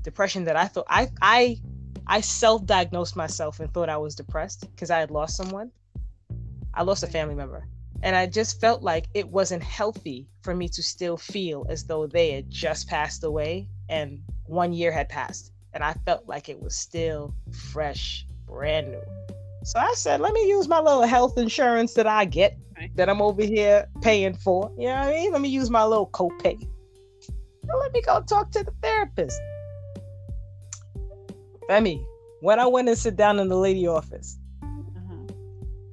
depression that I thought I I I self-diagnosed myself and thought I was depressed because I had lost someone. I lost a family member. And I just felt like it wasn't healthy for me to still feel as though they had just passed away and one year had passed. And I felt like it was still fresh, brand new. So I said, let me use my little health insurance that I get that I'm over here paying for. You know what I mean? Let me use my little copay. let me go talk to the therapist. Femi, when I went and sit down in the lady office, uh-huh.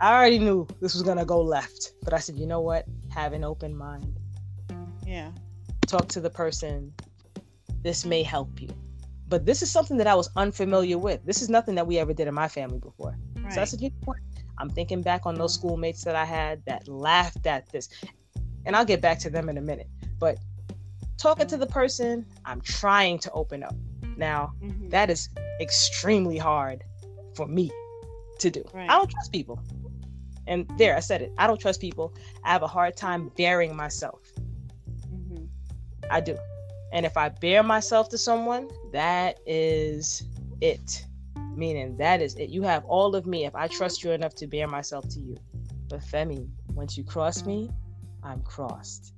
I already knew this was gonna go left. But I said, you know what? Have an open mind. Yeah. Talk to the person. This may help you. But this is something that I was unfamiliar with. This is nothing that we ever did in my family before. Right. So I said, you know what? I'm thinking back on those schoolmates that I had that laughed at this. And I'll get back to them in a minute. But talking to the person, I'm trying to open up. Now, mm-hmm. that is extremely hard for me to do. Right. I don't trust people. And there, I said it. I don't trust people. I have a hard time bearing myself. Mm-hmm. I do. And if I bear myself to someone, that is it. Meaning, that is it. You have all of me if I trust you enough to bear myself to you. But Femi, once you cross me, I'm crossed.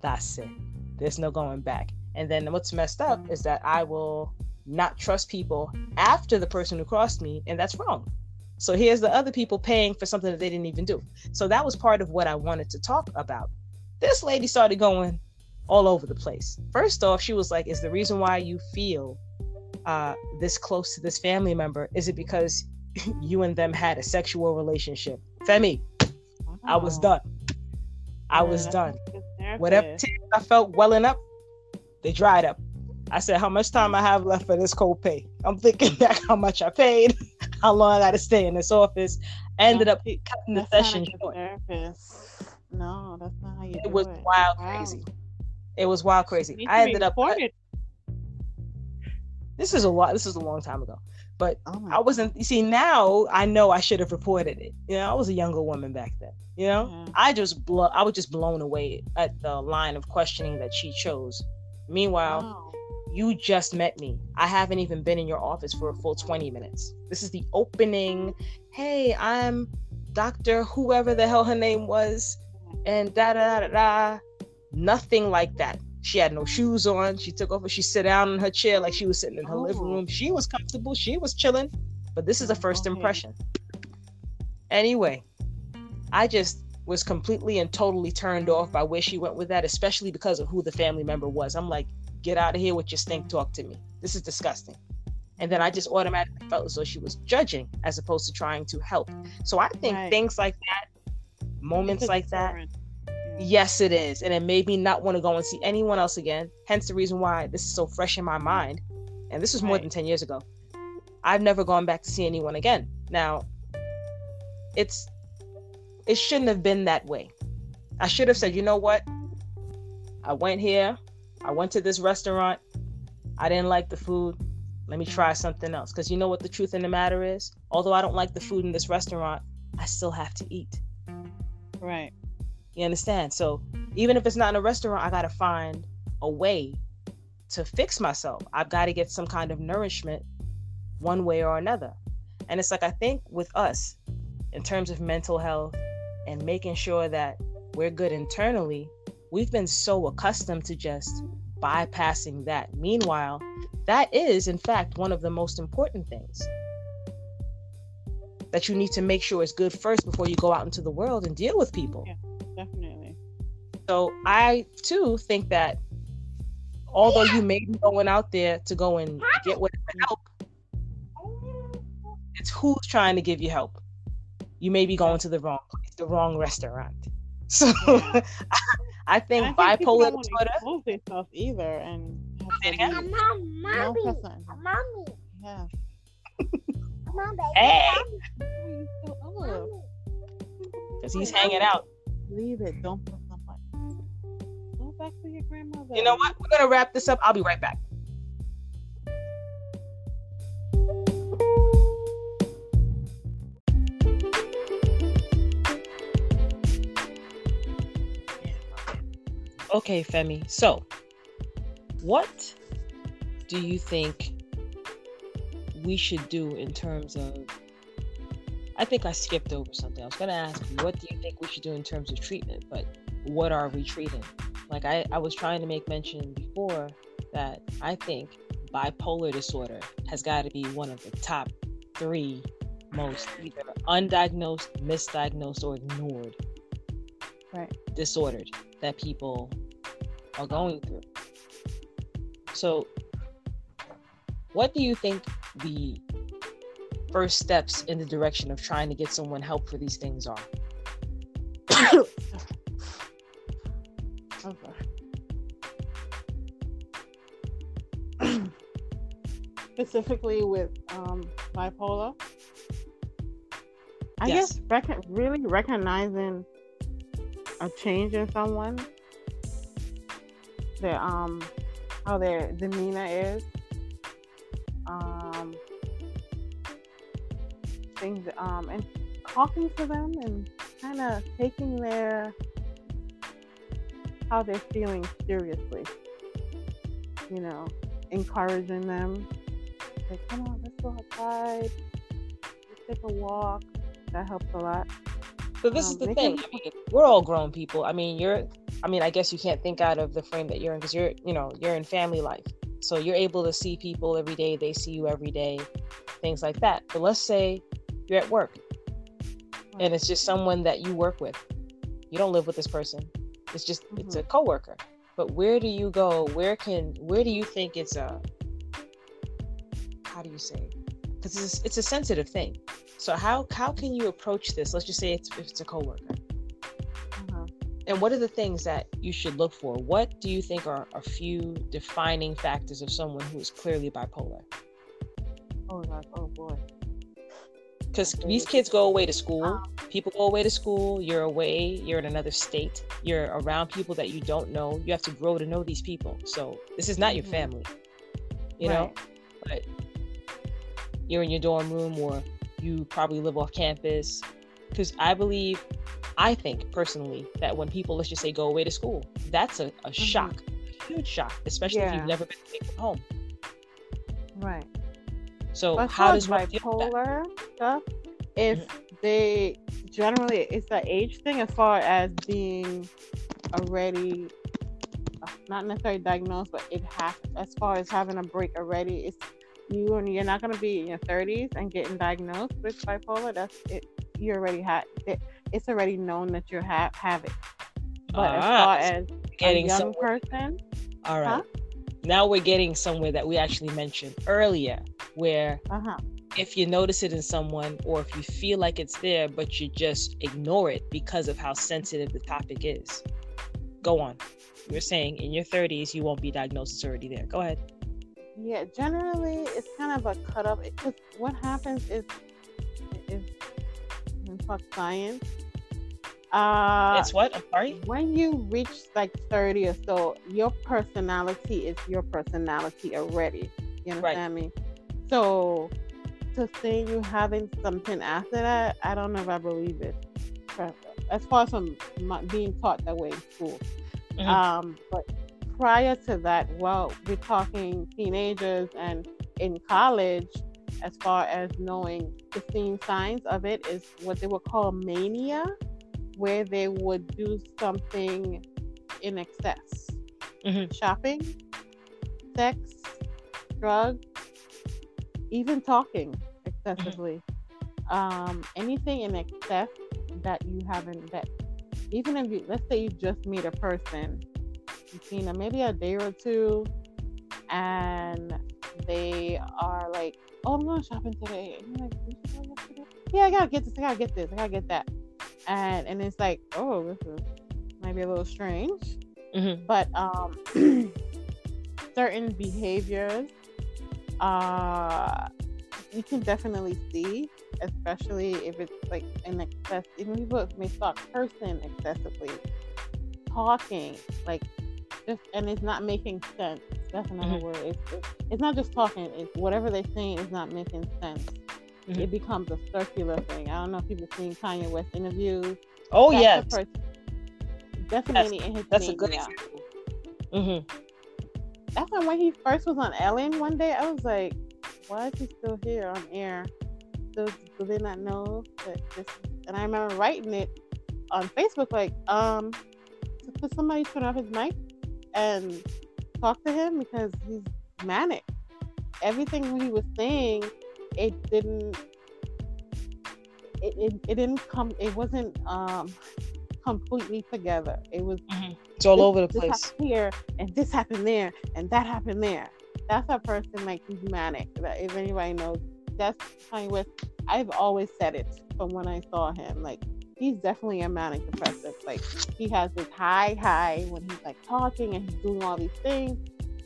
That's it. There's no going back. And then what's messed up is that I will not trust people after the person who crossed me, and that's wrong. So here's the other people paying for something that they didn't even do. So that was part of what I wanted to talk about. This lady started going all over the place. First off, she was like, Is the reason why you feel uh, this close to this family member, is it because you and them had a sexual relationship? Femi, wow. I was done. I yeah, was done. Whatever I felt welling up, they dried up. I said, How much time I have left for this co-pay? I'm thinking back how much I paid, how long I gotta stay in this office. I ended up cutting the session short. No, that's not how you it was it. wild wow. crazy. It was wild crazy. I ended up uh, this is a lot this is a long time ago. But oh I wasn't you see now I know I should have reported it. You know, I was a younger woman back then. You know? I just blow I was just blown away at the line of questioning that she chose. Meanwhile, wow. you just met me. I haven't even been in your office for a full 20 minutes. This is the opening. Hey, I'm Dr. whoever the hell her name was. And da da da da. Nothing like that. She had no shoes on. She took off. She sat down in her chair like she was sitting in her oh. living room. She was comfortable. She was chilling. But this is a first okay. impression. Anyway, I just was completely and totally turned off by where she went with that, especially because of who the family member was. I'm like, get out of here with your stink talk to me. This is disgusting. And then I just automatically felt as though she was judging as opposed to trying to help. So I think right. things like that, moments like that, yes, it is. And it made me not want to go and see anyone else again. Hence the reason why this is so fresh in my mind. And this was more right. than 10 years ago. I've never gone back to see anyone again. Now, it's it shouldn't have been that way. I should have said, you know what? I went here, I went to this restaurant, I didn't like the food. Let me try something else. Because you know what the truth in the matter is? Although I don't like the food in this restaurant, I still have to eat. Right. You understand? So even if it's not in a restaurant, I got to find a way to fix myself. I've got to get some kind of nourishment one way or another. And it's like, I think with us, in terms of mental health, and making sure that we're good internally, we've been so accustomed to just bypassing that. Meanwhile, that is, in fact, one of the most important things that you need to make sure is good first before you go out into the world and deal with people. Yeah, definitely. So I too think that although you may be going out there to go and get whatever help, it's who's trying to give you help. You may be going to the wrong place the wrong restaurant. So yeah. I think I bipolar think disorder. Expose themselves either, and Mom, mommy, mommy, yeah. hey, because he's hanging out. Leave it. Don't put somebody. Go back to your grandmother. You know what? We're gonna wrap this up. I'll be right back. Okay, Femi. So, what do you think we should do in terms of? I think I skipped over something. I was going to ask you, what do you think we should do in terms of treatment? But what are we treating? Like, I, I was trying to make mention before that I think bipolar disorder has got to be one of the top three most either undiagnosed, misdiagnosed, or ignored right. disordered that people are going through. So, what do you think the first steps in the direction of trying to get someone help for these things are? Specifically with um, bipolar, I Yes. guess rec- really recognizing a change in someone, their um, how their demeanor is, um, things um, and talking to them and kind of taking their how they're feeling seriously. You know, encouraging them. Like, come on, let's go outside. Let's take a walk. That helps a lot. So this is Um, the thing. can- I mean, we're all grown people. I mean, you're. I mean, I guess you can't think out of the frame that you're in because you're, you know, you're in family life. So you're able to see people every day. They see you every day, things like that. But let's say you're at work, and it's just someone that you work with. You don't live with this person. It's just it's a coworker. But where do you go? Where can? Where do you think it's a? How do you say? Because it's it's a sensitive thing. So how how can you approach this? Let's just say it's if it's a coworker. Uh-huh. And what are the things that you should look for? What do you think are a few defining factors of someone who is clearly bipolar? Oh, gosh. oh boy. Because these kids go away to school. Um, People go away to school. You're away. You're in another state. You're around people that you don't know. You have to grow to know these people. So this is not your Mhm. family, you know. But you're in your dorm room, or you probably live off campus. Because I believe, I think personally that when people let's just say go away to school, that's a, a shock, a huge shock, especially if Mm-hmm. You've never been away from home. Right. So But how does one as deal with that? bipolar stuff, if Mm-hmm. they generally it's an age thing as far as being already uh, not necessarily diagnosed, but it has as far as having a break already. It's you and you're not going to be in your 30s and getting diagnosed with bipolar. That's it. You already had it. It's already known that you have have it. But as Ah, far as Getting a young somewhere. person, All right. Huh? Now we're getting somewhere that we actually mentioned earlier, where uh huh, if you notice it in someone or if you feel like it's there, but you just ignore it because of how sensitive the topic is. Go on. You're saying in your 30s, you won't be diagnosed, it's already there. Go ahead. Yeah, generally it's kind of a cut up. Because what happens is, is fuck science. Uh, it's what? I'm sorry? when you reach like thirty or so, your personality is your personality already. You Right. understand me? So to say you having something after that, I don't know if I believe it. As far as from being taught that way in school. Mhm. Um, but prior to that, well, we're talking teenagers and in college, as far as knowing the seeing signs of it, is what they would call mania, where they would do something in excess. Mhm. Shopping, sex, drugs, even talking excessively. Um, anything in excess that you haven't that even if you let's say you just meet a person, you've seen them maybe a day or two, and they are like, "Oh, I'm going shopping today," and you're like, "Did you go yesterday?" "Yeah, I gotta get this. I gotta get this. I gotta get that," and and it's like, "Oh, this is maybe a little strange," Mhm. but um, certain behaviors, uh, you can definitely see especially if it's like an excess even people may start cursing excessively talking like just and it's not making sense. That's another Mhm. word. It's, it's, it's not just talking. It's whatever they're saying is not making sense. Mhm. it becomes a circular thing. I don't know if people seen kanye west interviews. Oh, That's yes. person- definitely in his That's a good example. hmm that's when he first was on ellen one day i was like why is he still here on air? Do, do they not know that this and i remember writing it on facebook like um could somebody turn off his mic and talk to him because he's manic everything he was saying it didn't it, it, it didn't come it wasn't um completely together it was It's all this- over the this place. here and this happened there and that happened there that's a person like he's manic. If anybody knows, that's Kanye West. I've always said it from when I saw him. Like he's definitely a manic depressive. Like he has this high high when he's like talking and he's doing all these things,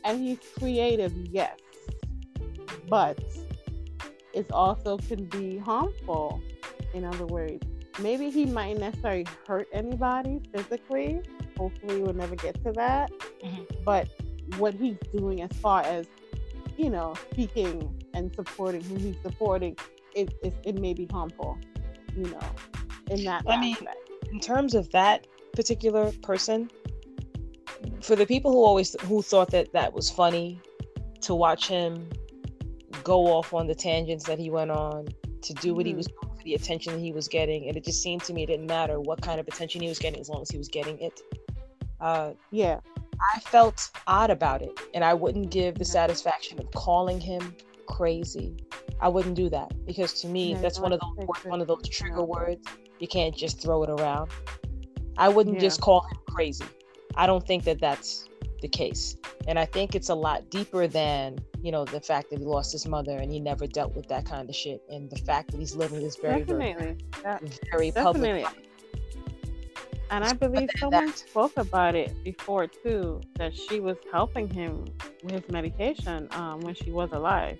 and he's creative, yes, but it also can be harmful. In other words, maybe he might necessarily hurt anybody physically. Hopefully, we'll never get to that. Mm-hmm. But what he's doing as far as you know speaking and supporting who he's supporting, it, it, it may be harmful. You know, in that. I aspect. mean, in terms of that particular person, for the people who always who thought that that was funny to watch him go off on the tangents that he went on to do what mm-hmm. he was doing for the attention he was getting and it just seemed to me it didn't matter what kind of attention he was getting as long as he was getting it uh, yeah i felt odd about it and i wouldn't give the satisfaction of calling him crazy i wouldn't do that because to me yeah, that's one of those one of those trigger words you can't just throw it around i wouldn't yeah. just call him crazy i don't think that that's the case and i think it's a lot deeper than you know the fact that he lost his mother and he never dealt with that kind of shit and the fact that he's living this very definitely. very, very definitely. public and I believe someone that. spoke about it before too, that she was helping him with his medication um, when she was alive.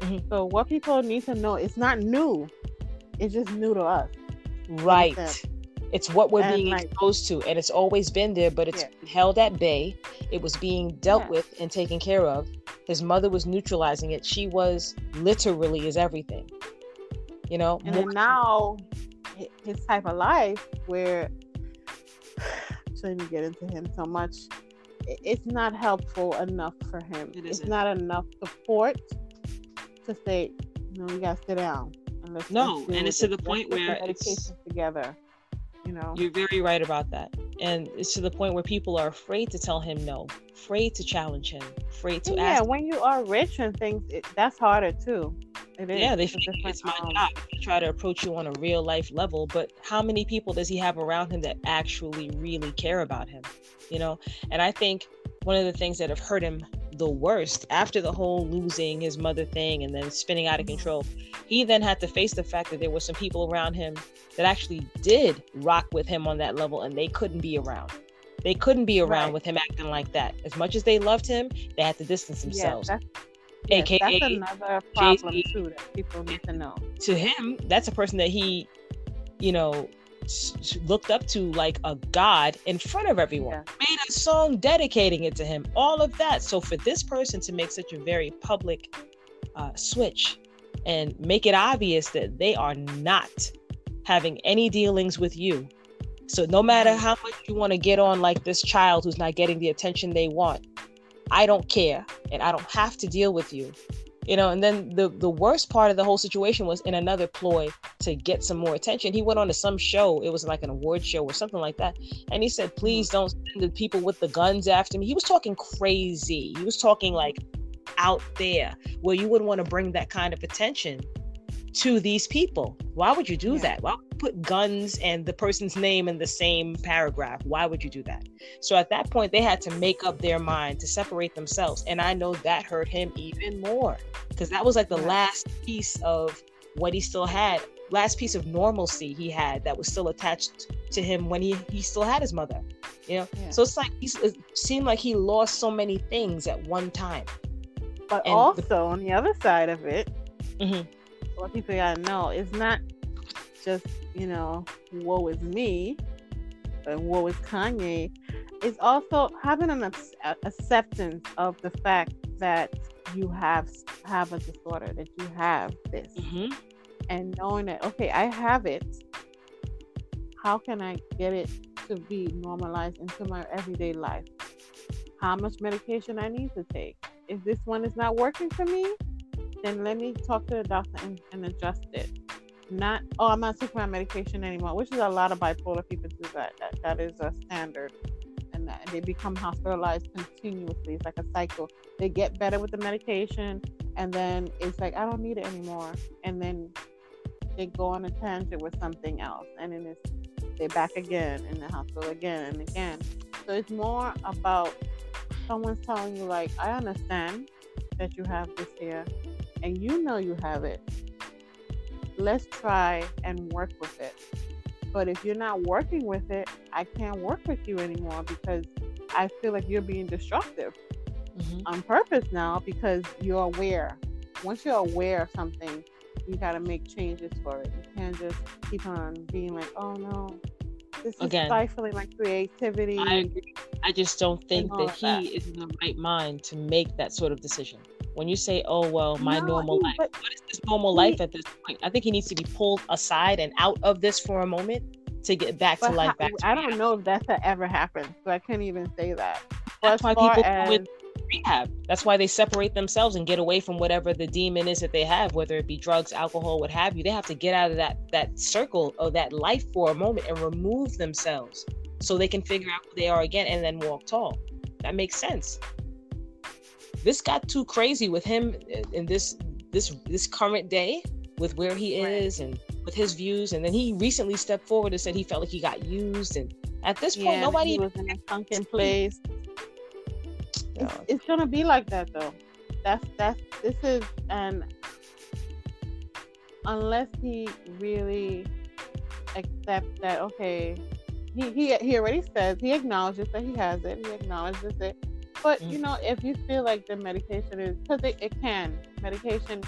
Mm-hmm. So what people need to know, it's not new. It's just new to us. Right. It's what we're and being like, exposed to, and it's always been there, but it's yeah. held at bay. It was being dealt yeah. with and taken care of. His mother was neutralizing it. She was literally his everything. You know, and then now his type of life where shouldn't get into him so much. It's not helpful enough for him. It it's not enough support to say, no, you gotta sit down. And no, and it's to the point where it's together you know you're very right about that and it's to the point where people are afraid to tell him no afraid to challenge him afraid to yeah ask Yeah, when you are rich and things it, that's harder too it is. Yeah, they think it's my um, job to try to approach you on a real life level. But how many people does he have around him that actually really care about him? You know, and I think one of the things that have hurt him the worst after the whole losing his mother thing and then spinning out of mm-hmm. control. He then had to face the fact that there were some people around him that actually did rock with him on that level and they couldn't be around. They couldn't be around right. with him acting like that. As much as they loved him, they had to distance themselves. Yeah, that's, AKA that's another problem Jay-Z. too that people need to know. To him, that's a person that he, you know, looked up to like a god in front of everyone. Yeah. made a song dedicating it to him all of that. So for this person to make such a very public uh, switch and make it obvious that they are not having any dealings with you. So no matter how much you want to get on like this child who's not getting the attention they want i don't care and i don't have to deal with you you know and then the the worst part of the whole situation was in another ploy to get some more attention. He went on to some show. It was like an award show or something like that. And he said please don't send the people with the guns after me. He was talking crazy. He was talking like out there where you wouldn't want to bring that kind of attention to these people why would you do yeah. that why put guns and the person's name in the same paragraph. Why would you do that? So at that point, they had to make up their mind to separate themselves. And I know that hurt him even more because that was like the last piece of what he still had, last piece of normalcy he had that was still attached to him when he, he still had his mother. You know? Yeah. So it's like he's, it seemed like he lost so many things at one time. But and also the, on the other side of it, mm-hmm. What people gotta know is not just you know, woe is me and woe is Kanye, It's also having an acceptance of the fact that you have have a disorder, that you have this, mm-hmm. and knowing that okay, I have it. How can I get it to be normalized into my everyday life? How much medication I need to take? If this one is not working for me, then let me talk to the doctor and, and adjust it. Not oh i'm not taking my medication anymore which is a lot of bipolar people do that. That, that is a standard. And that they become hospitalized continuously. It's like a cycle. They get better with the medication and then it's like i don't need it anymore. And then they go on a tangent with something else. And then it's they're back again in the hospital again and again. So it's more about someone's telling you like i understand that you have this year, and you know you have it. Let's try and work with it. But if you're not working with it, I can't work with you anymore because I feel like you're being destructive mm-hmm. on purpose now because you're aware. Once you're aware of something, you got to make changes for it. You can't just keep on being like, oh no, this is stifling my creativity. I agree. I just don't think that he is in the right mind to make that sort of decision. When you say, "Oh well, my no, normal life," what is this normal he, life at this point? I think he needs to be pulled aside and out of this for a moment to get back to life. Back to I don't know if that's ever happened, so I can't even say that. That's why people as, with rehab. That's why they separate themselves and get away from whatever the demon is that they have, whether it be drugs, alcohol, what have you. They have to get out of that that circle of that life for a moment and remove themselves so they can figure out who they are again and then walk tall. That makes sense. This got too crazy with him in this this this current day with where he is right. and with his views. And then he recently stepped forward and said he felt like he got used. And at this point yeah, nobody was in a sunken place. It's, it's gonna be like that though. That's that's this is and unless he really accepts that okay he, he he already says he acknowledges that he has it. He acknowledges it but mm-hmm. you know if you feel like the medication is because it, it can medication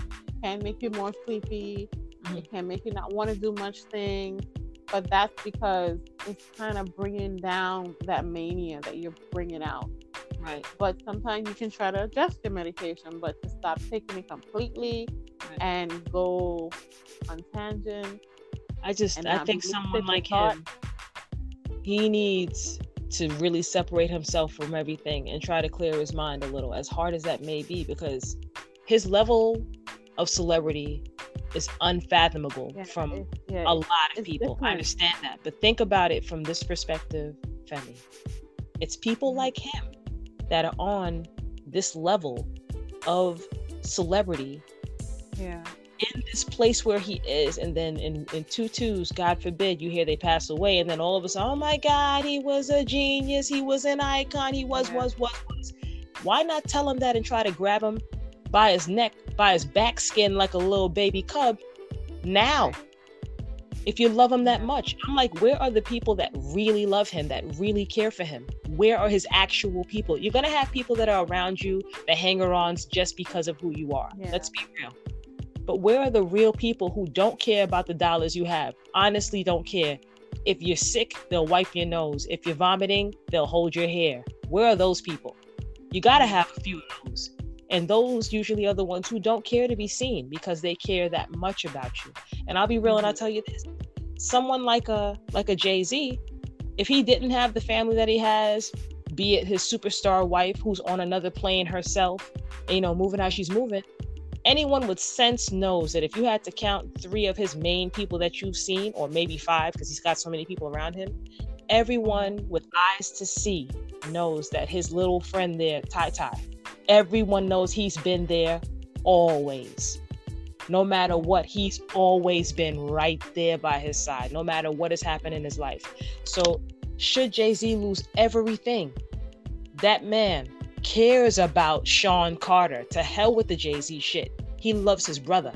can make you more sleepy mm-hmm. it can make you not want to do much things but that's because it's kind of bringing down that mania that you're bringing out Right. But sometimes you can try to adjust your medication, but to stop taking it completely right. and go on tangent. I just I think someone like him, he needs to really separate himself from everything and try to clear his mind a little, as hard as that may be, because his level of celebrity is unfathomable yeah, from yeah, a lot of people. Different. I understand that. But think about it from this perspective, Femi. It's people mm-hmm. like him that are on this level of celebrity yeah in this place where he is and then in in two twos god forbid you hear they pass away and then all of a sudden oh my god he was a genius he was an icon he was yeah. was was was why not tell him that and try to grab him by his neck by his back skin like a little baby cub now if you love him that much i'm like where are the people that really love him that really care for him where are his actual people? You're gonna have people that are around you, the hanger-ons, just because of who you are. Yeah. Let's be real. But where are the real people who don't care about the dollars you have? Honestly, don't care. If you're sick, they'll wipe your nose. If you're vomiting, they'll hold your hair. Where are those people? You gotta have a few of those. And those usually are the ones who don't care to be seen because they care that much about you. And I'll be real and I'll mm-hmm. tell you this. Someone like a like a Jay-Z, if he didn't have the family that he has, be it his superstar wife who's on another plane herself, you know, moving how she's moving, anyone with sense knows that if you had to count three of his main people that you've seen, or maybe five, because he's got so many people around him, everyone with eyes to see knows that his little friend there, Ty Ty, everyone knows he's been there always no matter what, he's always been right there by his side, no matter what has happened in his life. So, should Jay Z lose everything, that man cares about Sean Carter. To hell with the Jay Z shit. He loves his brother.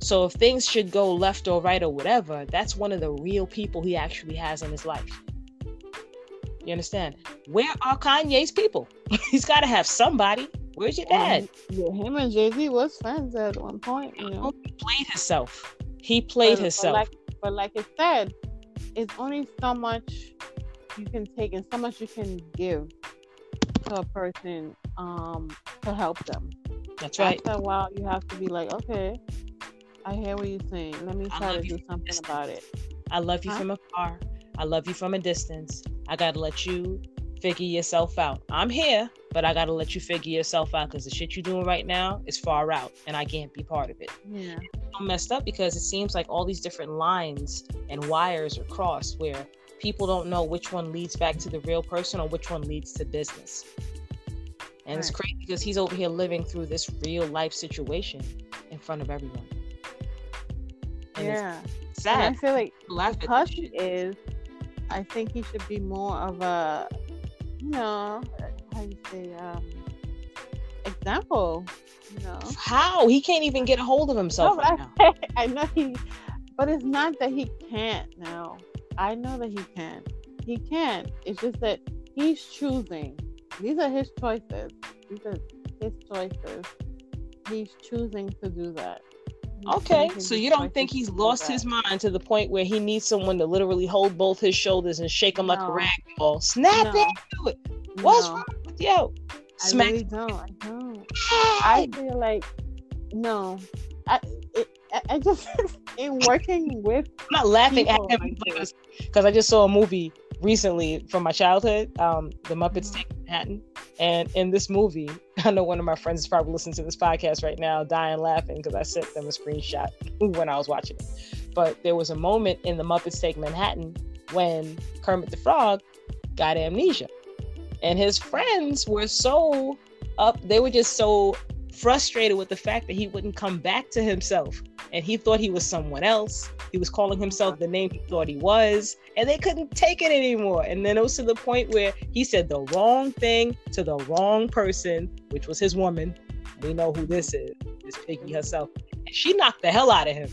So, if things should go left or right or whatever, that's one of the real people he actually has in his life. You understand? Where are Kanye's people? He's got to have somebody. Where's your dad? Yeah, him and Jay Z was friends at one point. You know, he played himself. He played but, himself. But like, but like I said, it's only so much you can take and so much you can give to a person um, to help them. That's right. After a while, you have to be like, okay, I hear what you're saying. Let me try to do something about it. I love you huh? from afar. I love you from a distance. I gotta let you figure yourself out. I'm here, but I gotta let you figure yourself out because the shit you're doing right now is far out, and I can't be part of it. Yeah, I'm messed up because it seems like all these different lines and wires are crossed where people don't know which one leads back to the real person or which one leads to business. And right. it's crazy because he's over here living through this real life situation in front of everyone. And yeah. sad. And I feel like because he is, I think he should be more of a you know, how you say, um, example. You know how he can't even get a hold of himself No, right I, now. I know he, but it's not that he can't now. I know that he can. He can. It's just that he's choosing. These are his choices. These are his choices. He's choosing to do that. He's Okay, so you don't think he's lost his mind to the point where he needs someone to literally hold both his shoulders and shake him like a rag doll? Snap No. into it. What's No, wrong with you? I Smack. really don't. I don't. I feel like no. I it, I- just in working with I'm not laughing at him because because I just saw a movie recently from my childhood, um, The Muppets. Take Manhattan, and in this movie, I know one of my friends is probably listening to this podcast right now, dying laughing because I sent them a screenshot when I was watching it. But there was a moment in The Muppets Take Manhattan when Kermit the Frog got amnesia, and his friends were so up, they were just so frustrated with the fact that he wouldn't come back to himself and he thought he was someone else. He was calling himself the name he thought he was, and they couldn't take it anymore. And then it was to the point where he said the wrong thing to the wrong person, which was his woman. We know who this is, it's Piggy herself. And she knocked the hell out of him.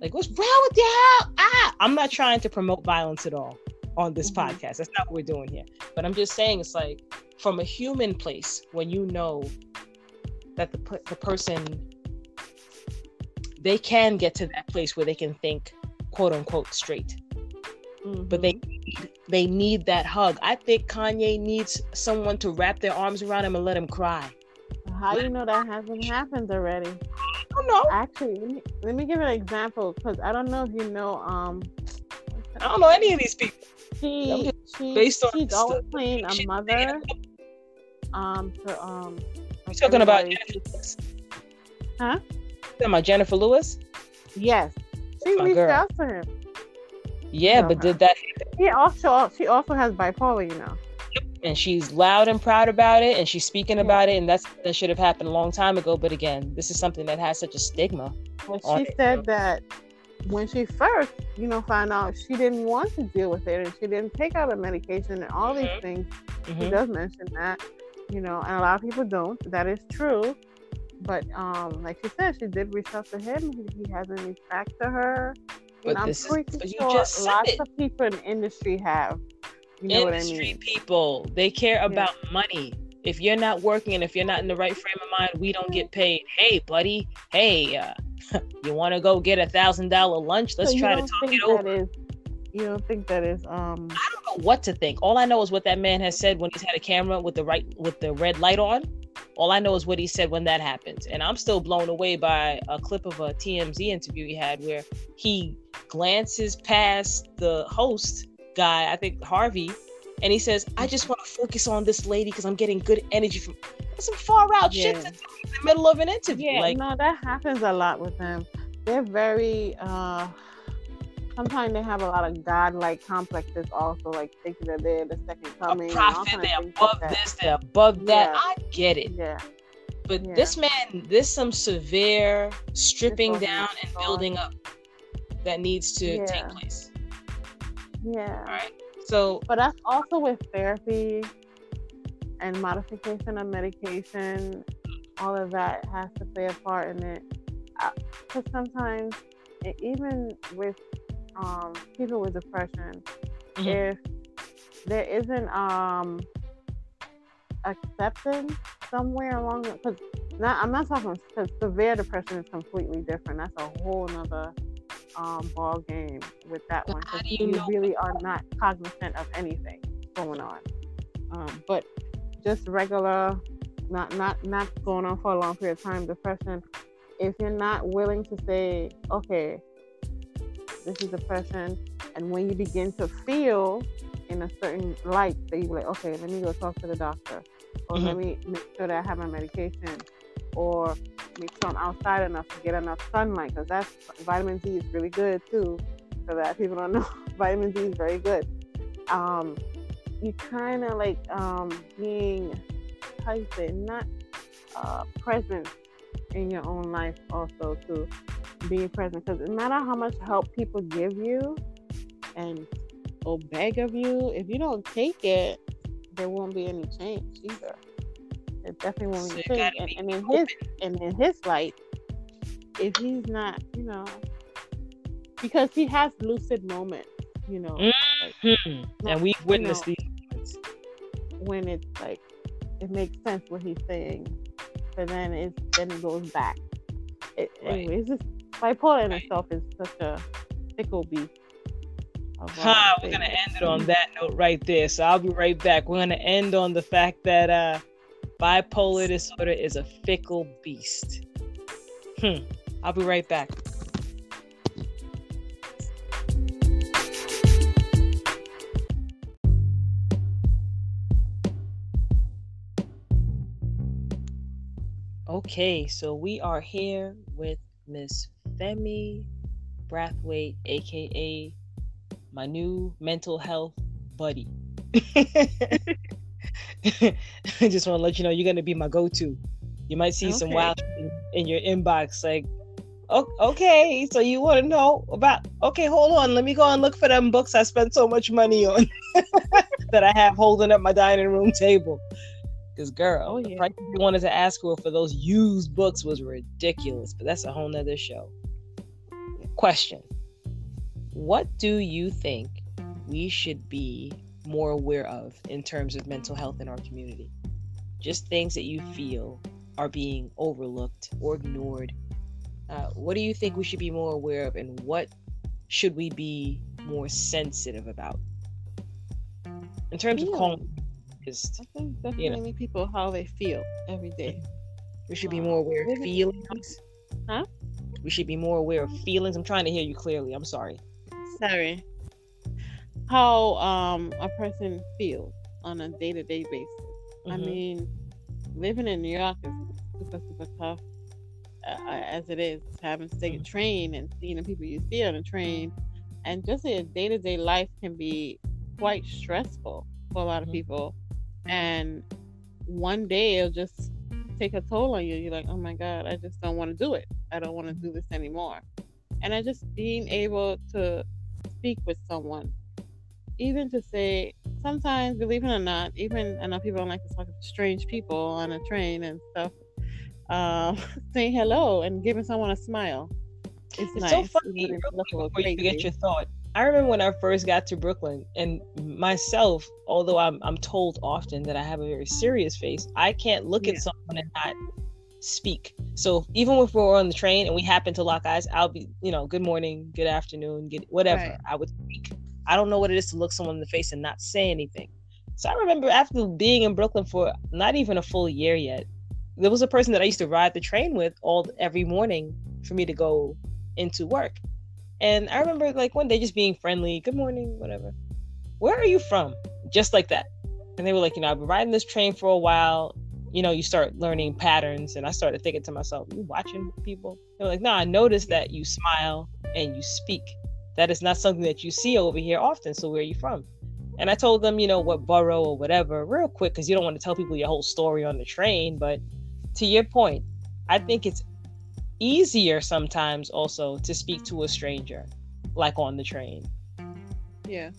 Like, what's wrong with you? Ah, I'm not trying to promote violence at all on this Mhm. podcast. That's not what we're doing here. But I'm just saying, it's like from a human place when you know that the the person they can get to that place where they can think quote unquote straight but they they need that hug i think kanye needs someone to wrap their arms around him and let him cry How do you know that hasn't happened already? i don't know Actually, let me, let me give an example because I don't know if you know. Um, i don't know any of these people she, she based on she's always playing a mother. Um, to um. you talking about Huh? Talking about jenifer lewis Yes, she My reached girl. out to him. yeah know but her. did that He also she also has bipolar, you know. and she's loud and proud about it and she's speaking Yeah. about it and that's that should have happened a long time ago but again this is something that has such a stigma on she it, said that when she first, you know, found out she didn't want to deal with it and she didn't take out a medication and all Mhm. these things. She Mhm. does mention that, you know, and a lot of people don't. That is true. But um, like she said, she did reach out to him. He, he hasn't reached back to her. But and I'm this is- but you sure lots it. of people in industry have. You know industry what I mean? people they care about money if you're not working and if you're not in the right frame of mind we don't get paid hey buddy hey uh, you want to go get a thousand dollar lunch let's So try to talk it over is- you don't think that is um i don't know what to think all i know is what that man has said when he's had a camera with the right with the red light on all i know is what he said when that happens and i'm still blown away by a clip of a tmz interview he had where he glances past the host guy i think harvey and he says i just want to focus on this lady because i'm getting good energy from That's some far out shit Yeah. to in the middle of an interview Yeah, like no, that happens a lot with them. They're very uh sometimes they have a lot of godlike complexes also, like thinking that they're the second coming. all prophet they're things like above this they're above that Yeah. i get it Yeah. But Yeah. this man, there's some severe stripping down and building up that needs to Yeah. take place. Yeah. All right. So But that's also with therapy and modification of medication. All of that has to play a part in it. Uh, because sometimes, e- even with um, people with depression, Mhm. if there isn't um, acceptance somewhere along the because not I'm not talking because severe depression is completely different. That's a whole nother um, ball game with that one. how 'cause do you know- really are not cognizant of anything going on. Um, but just regular, not not not going on for a long period of time, depression. If you're not willing to say, okay, this is depression, and when you begin to feel in a certain light, that you're like, okay, let me go talk to the doctor, or let me make sure that I have my medication, or make sure I'm outside enough to get enough sunlight, because that's vitamin D is really good too. So that people don't know, vitamin D is very good. Um, you kind of like um, being, how you say, not uh, present in your own life also too. Being present, because no matter how much help people give you, and or beg of you, if you don't take it, there won't be any change either. It definitely won't be safe. And, and in his and in his light, if he's not, you know, because he has lucid moments, you know, mm-hmm. like, and we've witnessed you know, these moments when it's like it makes sense what he's saying, but then it then it goes back. It, right. Anyway, it's just bipolar in right. itself is such a fickle beast. Huh, we're gonna end it on that note right there. So I'll be right back. We're gonna end on the fact that uh bipolar disorder is a fickle beast. Hmm. I'll be right back. Okay, so we are here with Miss Femi Brathwaite, aka my new mental health buddy. I just want to let you know you're gonna be my go-to. You might see okay. some wild in, your inbox, like, oh, okay, so you want to know about? Okay, hold on, let me go and look for them books I spent so much money on that I have holding up my dining room table. Because girl, oh, yeah. the price you wanted to ask for for those used books was ridiculous. But that's a whole nother show. Question: What do you think we should be more aware of in terms of mental health in our community? Just things that you feel are being overlooked or ignored. Uh, what do you think we should be more aware of, and what should we be more sensitive about? In terms of calling, just, I think definitely you know, people how they feel every day. We should be more aware of feelings. Huh? We should be more aware of feelings. I'm trying to hear you clearly. I'm sorry. Sorry how um a person feels on a day to day basis. Mm-hmm. I mean, living in New York is super super tough uh, as it is. Having to take a mm-hmm. train and seeing the people you see on a train, and just a day to day life can be quite stressful for a lot of mm-hmm. people. And one day it'll just take a toll on you. You're like, oh my god, I just don't want to do it. I don't want to do this anymore. And I just being able to speak with someone even to say sometimes, believe it or not, even I know people don't like to talk to strange people on a train and stuff. Um, saying hello and giving someone a smile. It's, it's nice. so funny. Before you get your thought, I remember when I first got to Brooklyn, and myself, although I'm I'm told often that I have a very serious face, I can't look yeah. at someone and not speak. So even if we're on the train and we happen to lock eyes, I'll be, you know, good morning, good afternoon, good whatever. Right. I would speak. I don't know what it is to look someone in the face and not say anything. So I remember after being in Brooklyn for not even a full year yet, there was a person that I used to ride the train with all every morning for me to go into work. And I remember like one day just being friendly, good morning, whatever. Where are you from? Just like that. And they were like, you know, I've been riding this train for a while. You know, you start learning patterns. And I started thinking to myself, you watching people? They were like, no, I noticed that you smile and you speak that is not something that you see over here often. So where are you from? And I told them, you know, what borough or whatever, real quick, because you don't want to tell people your whole story on the train. But to your point, I think it's easier sometimes also to speak to a stranger, like on the train. Yeah.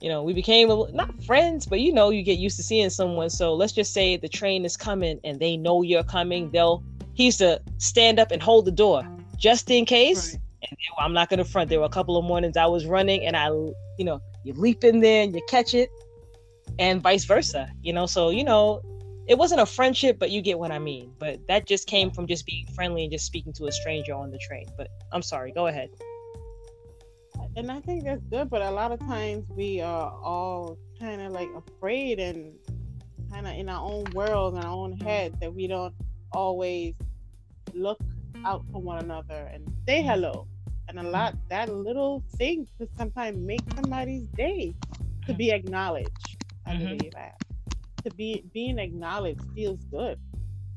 You know, we became not friends, but you know, you get used to seeing someone. So let's just say the train is coming and they know you're coming. They'll, he used to stand up and hold the door just in case. Right and I'm not gonna front. There were a couple of mornings I was running, and I, you know, you leap in there and you catch it, and vice versa. You know, so you know, it wasn't a friendship, but you get what I mean. But that just came from just being friendly and just speaking to a stranger on the train. But I'm sorry. Go ahead. And I think that's good, but a lot of times we are all kind of like afraid and kind of in our own world, in our own head, that we don't always look out for one another and say hello and a lot that little thing could sometimes make somebody's day to be acknowledged. I mm-hmm. believe that to be being acknowledged feels good.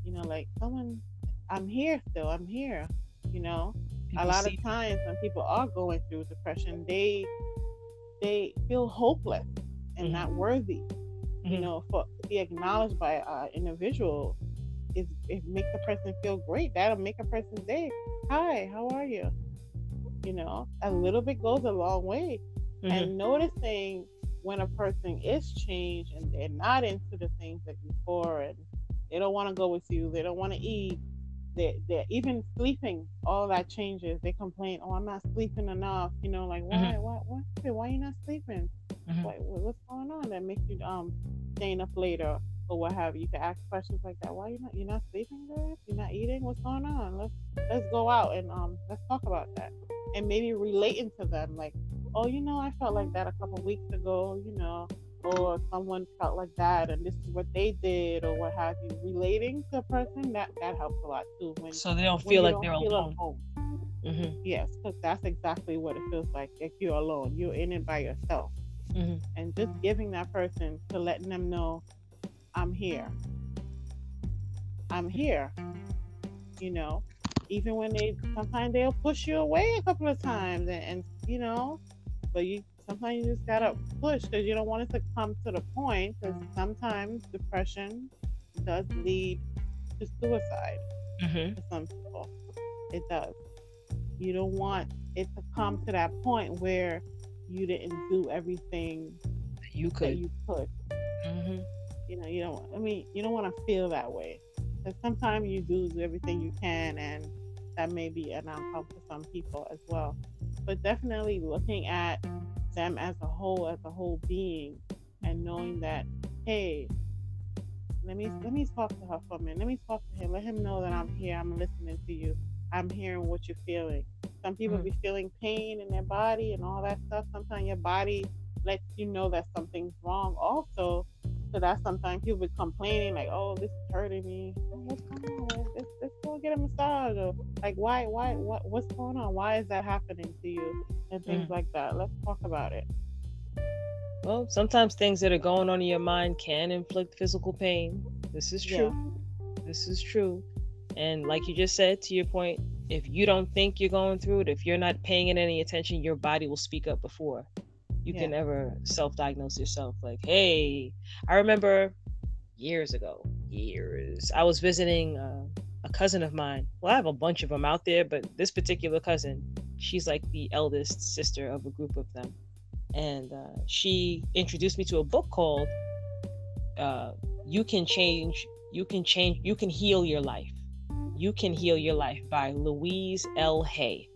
You know, like someone, I'm here still. I'm here. You know, people a lot of times when people are going through depression, they they feel hopeless and mm-hmm. not worthy. Mm-hmm. You know, for to be acknowledged by an individual is it makes a person feel great. That'll make a person's day. Hi, how are you? you know a little bit goes a long way mm-hmm. and noticing when a person is changed and they're not into the things that before and They don't want to go with you. They don't want to eat. They they're even sleeping. All that changes. They complain, "Oh, I'm not sleeping enough." You know, like why mm-hmm. why why why are you not sleeping? Mm-hmm. Why, what's going on that makes you um staying up later or what have you? You can ask questions like that. Why you not you're not sleeping good? You're not eating? What's going on? Let's let's go out and um let's talk about that and maybe relating to them like oh, you know, I felt like that a couple weeks ago, you know, or someone felt like that and this is what they did or what have you. Relating to a person, that, that helps a lot too. When, so they don't feel like don't they're feel alone. alone. Mm-hmm. Yes, because that's exactly what it feels like. If you're alone, you're in it by yourself. Mm-hmm. And just giving that person to letting them know, I'm here. I'm here. You know, even when they sometimes they'll push you away a couple of times and, and you know but you sometimes you just gotta push because you don't want it to come to the point. Because sometimes depression does lead to suicide mm-hmm. for some people. It does. You don't want it to come to that point where you didn't do everything you could. you could. Mm-hmm. You know, you don't. I mean, you don't want to feel that way. Because sometimes you do everything you can, and that may be an outcome for some people as well but definitely looking at them as a whole, as a whole being, and knowing that, hey, let me let me talk to her for a minute. Let me talk to him. Let him know that I'm here. I'm listening to you. I'm hearing what you're feeling. Some people mm-hmm. be feeling pain in their body and all that stuff. Sometimes your body lets you know that something's wrong. Also, so that sometimes people be complaining like, "Oh, this is hurting me. What's going on? Let's, let's go get a massage." Or like, "Why? Why? What? What's going on? Why is that happening to you?" And things mm. like that. Let's talk about it. Well, sometimes things that are going on in your mind can inflict physical pain. This is true. Yeah. This is true. And like you just said, to your point, if you don't think you're going through it, if you're not paying it any attention, your body will speak up before you yeah. can ever self-diagnose yourself like hey i remember years ago years i was visiting uh, a cousin of mine. Well i have a bunch of them out there but this particular cousin she's like the eldest sister of a group of them. And uh, she introduced me to a book called uh, you can change you can change you can heal your life. You can heal your life by louise l. Hay.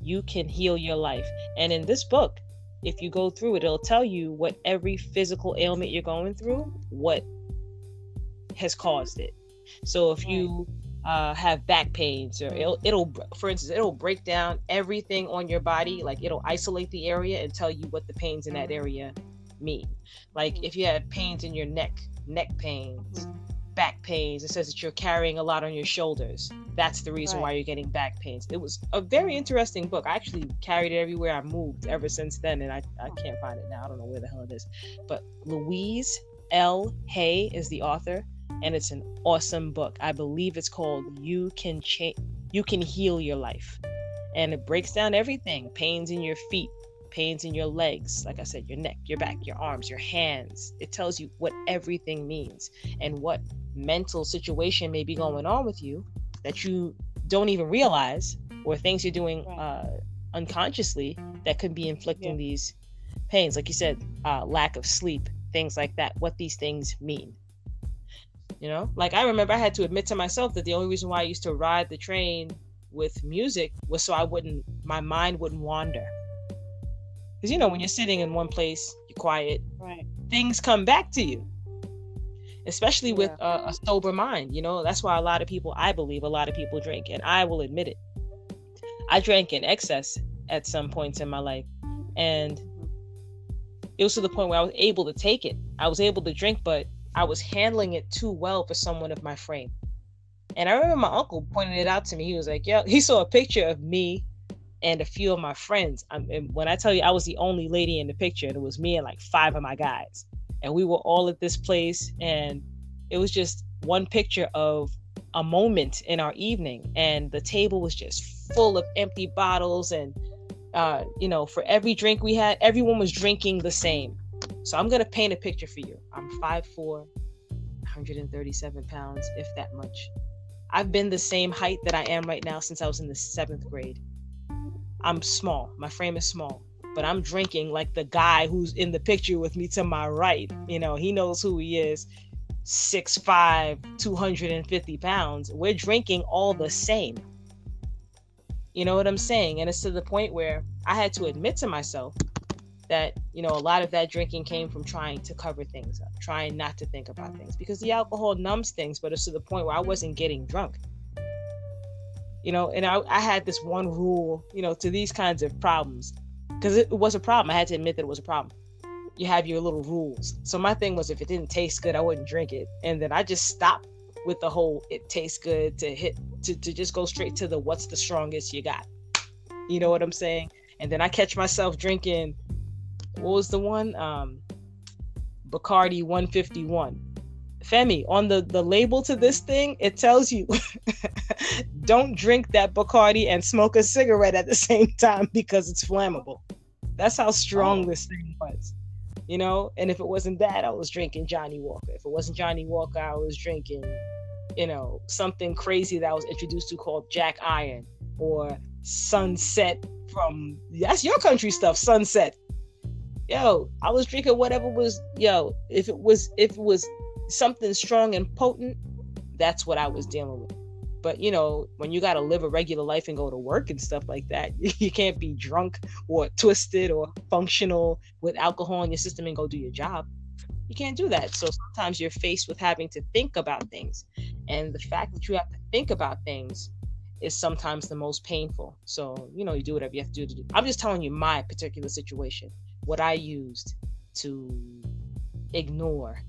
You can heal your life. And in this book if you go through it, it'll tell you what every physical ailment you're going through, what has caused it. So if you uh, have back pains, or it'll, it'll, for instance, it'll break down everything on your body. Like it'll isolate the area and tell you what the pains in that area mean. Like if you have pains in your neck, neck pains, back pains. It says that you're carrying a lot on your shoulders. That's the reason right. why you're getting back pains. It was a very interesting book. I actually carried it everywhere I moved ever since then, and I, I can't find it now. I don't know where the hell it is. But Louise L. Hay is the author, and it's an awesome book. I believe it's called "You Can Change, You Can Heal Your Life," and it breaks down everything: pains in your feet, pains in your legs, like I said, your neck, your back, your arms, your hands. It tells you what everything means and what mental situation may be going on with you that you don't even realize or things you're doing uh, unconsciously that could be inflicting yeah. these pains like you said uh, lack of sleep things like that what these things mean you know like i remember i had to admit to myself that the only reason why i used to ride the train with music was so i wouldn't my mind wouldn't wander because you know when you're sitting in one place you're quiet right things come back to you especially with yeah. a, a sober mind. You know, that's why a lot of people, I believe, a lot of people drink, and I will admit it. I drank in excess at some points in my life, and mm-hmm. it was to the point where I was able to take it. I was able to drink, but I was handling it too well for someone of my frame. And I remember my uncle pointing it out to me. He was like, "Yo," he saw a picture of me and a few of my friends. I when I tell you I was the only lady in the picture, it was me and like five of my guys and we were all at this place and it was just one picture of a moment in our evening and the table was just full of empty bottles and uh, you know for every drink we had everyone was drinking the same. So i'm going to paint a picture for you. I'm 5'4 137 pounds if that much. I've been the same height that i am right now since i was in the seventh grade i'm small my frame is small but I'm drinking like the guy who's in the picture with me to my right. You know, he knows who he is. 6'5, 250 pounds. We're drinking all the same. You know what I'm saying? And it's to the point where I had to admit to myself that, you know, a lot of that drinking came from trying to cover things up, trying not to think about things because the alcohol numbs things, but it's to the point where I wasn't getting drunk. You know, and I, I had this one rule, you know, to these kinds of problems because it was a problem. I had to admit that it was a problem you have your little rules. So my thing was if it didn't taste good, I wouldn't drink it. And then I just stopped with the whole it tastes good to hit to, to just go straight to the what's the strongest you got. You know what I'm saying? And then I catch myself drinking what was the one? Um Bacardi 151. Femi, on the, the label to this mm-hmm. thing, it tells you don't drink that Bacardi and smoke a cigarette at the same time because it's flammable. That's how strong oh. this thing was you know. And if it wasn't that, I was drinking Johnnie Walker. If it wasn't Johnnie Walker, I was drinking, you know, something crazy that I was introduced to called Jack Iron or Sunset from that's your country stuff, Sunset. Yo, I was drinking whatever was yo. If it was if it was something strong and potent, that's what I was dealing with. But you know, when you got to live a regular life and go to work and stuff like that, you can't be drunk or twisted or functional with alcohol in your system and go do your job. You can't do that. So sometimes you're faced with having to think about things. And the fact that you have to think about things is sometimes the most painful. So, you know, you do whatever you have to do to do. I'm just telling you my particular situation, what I used to ignore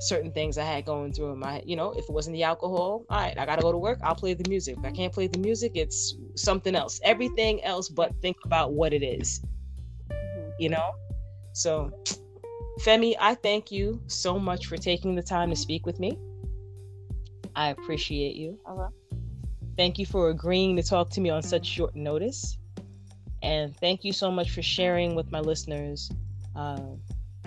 certain things I had going through in my, you know, if it wasn't the alcohol, all right, I gotta go to work, I'll play the music. If I can't play the music, it's something else. Everything else but think about what it is. Mm-hmm. You know? So Femi, I thank you so much for taking the time to speak with me. I appreciate you. Uh-huh. Thank you for agreeing to talk to me on such short notice. And thank you so much for sharing with my listeners uh,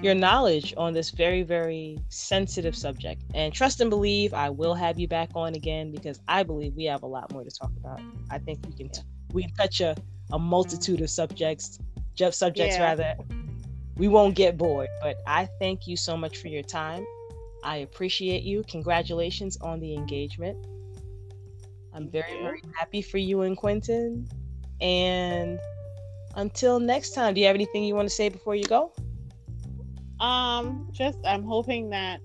your mm-hmm. knowledge on this very, very sensitive subject. And trust and believe I will have you back on again because I believe we have a lot more to talk about. I think we can t- we can touch a, a multitude of subjects, subjects yeah. rather. We won't get bored. But I thank you so much for your time. I appreciate you. Congratulations on the engagement. I'm very, very happy for you and Quentin. And until next time, do you have anything you want to say before you go? Um, just I'm hoping that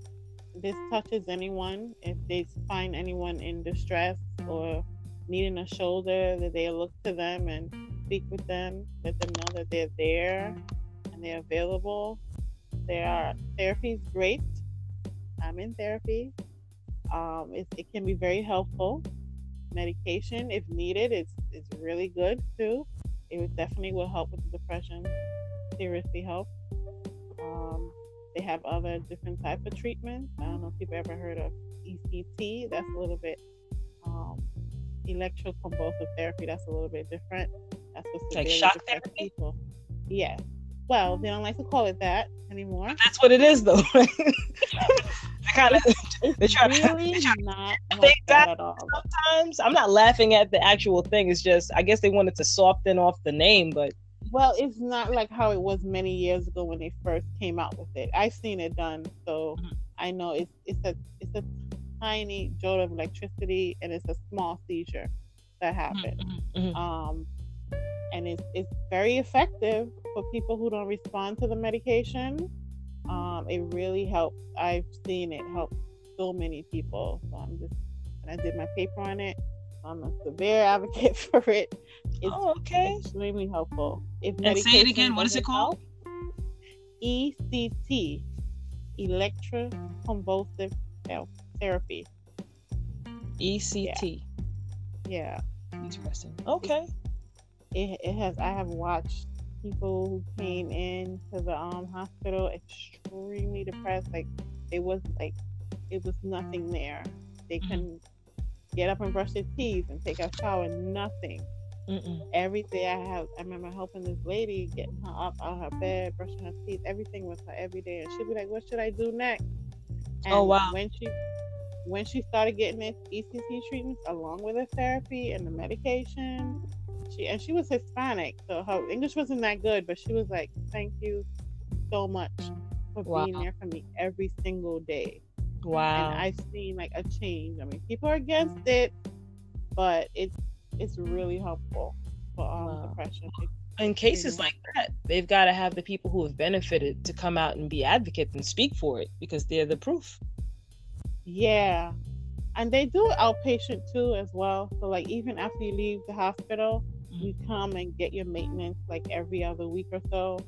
this touches anyone. If they find anyone in distress or needing a shoulder, that they look to them and speak with them, let them know that they're there and they're available. There are therapy is great. I'm in therapy. Um, it, it can be very helpful. Medication, if needed, it's it's really good too. It definitely will help with the depression. Seriously help. Um, they have other different type of treatments. I don't know if you've ever heard of ECT. That's a little bit um, electroconvulsive therapy. That's a little bit different. That's for like shock therapy. People. Yeah. Well, they don't like to call it that anymore. But that's what it is, though. kind of they try really to, try not like that at all. Sometimes I'm not laughing at the actual thing. It's just I guess they wanted to soften off the name, but well, it's not like how it was many years ago when they first came out with it. I've seen it done, so mm-hmm. I know it's it's a it's a tiny jolt of electricity and it's a small seizure that happens. Mm-hmm. mm-hmm. Um, and it's it's very effective for people who don't respond to the medication. Um, it really helps. I've seen it help so many people. So I'm just and I did my paper on it. I'm a severe advocate for it. It's oh, okay. extremely helpful. If and say it again. What is it called? ECT, electroconvulsive therapy. ECT. Yeah. yeah. Interesting. Okay. It, it has. I have watched people who came in to the um hospital extremely depressed. Like it was like it was nothing there. They mm-hmm. couldn't get up and brush their teeth and take a shower. Nothing. Mm-mm. Every day I have, I remember helping this lady getting her up out of her bed, brushing her teeth, everything with her every day, and she'd be like, "What should I do next?" Oh, and oh wow! When she when she started getting this ECT treatments along with the therapy and the medication, she and she was Hispanic, so her English wasn't that good, but she was like, "Thank you so much for wow. being there for me every single day." Wow. And I've seen like a change. I mean, people are against it, but it's it's really helpful for um, wow. depression. In cases like that, they've got to have the people who have benefited to come out and be advocates and speak for it because they're the proof. Yeah. And they do outpatient too as well. So like even after you leave the hospital, mm-hmm. you come and get your maintenance like every other week or so.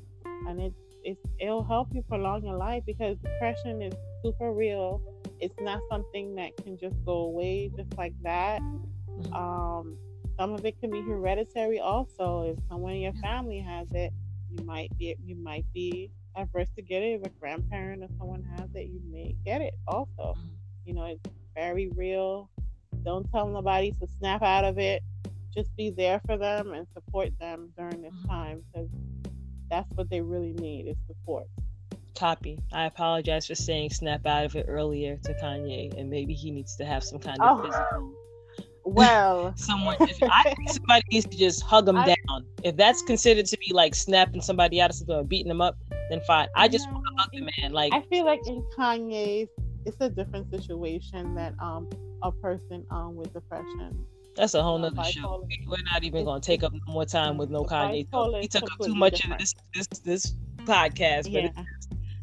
And it it it'll help you prolong your life because depression is super real. It's not something that can just go away just like that. Mm-hmm. Um some of it can be hereditary also. If someone in your family has it, you might be you might be adverse to get it. If a grandparent or someone has it, you may get it also. Mm-hmm. You know, it's very real. Don't tell nobody to snap out of it. Just be there for them and support them during this mm-hmm. time because that's what they really need is support. Copy. I apologize for saying snap out of it earlier to Kanye, and maybe he needs to have some kind of oh. physical well, someone. If I somebody needs to just hug them I, down. If that's considered to be like snapping somebody out of something or beating them up, then fine. I just want to hug the man. Like I feel like in Kanye's, it's a different situation than um a person um with depression. That's a whole nother show. We're not even going to take up more time with no Kanye. He took up too much different. of this this this podcast, but yeah.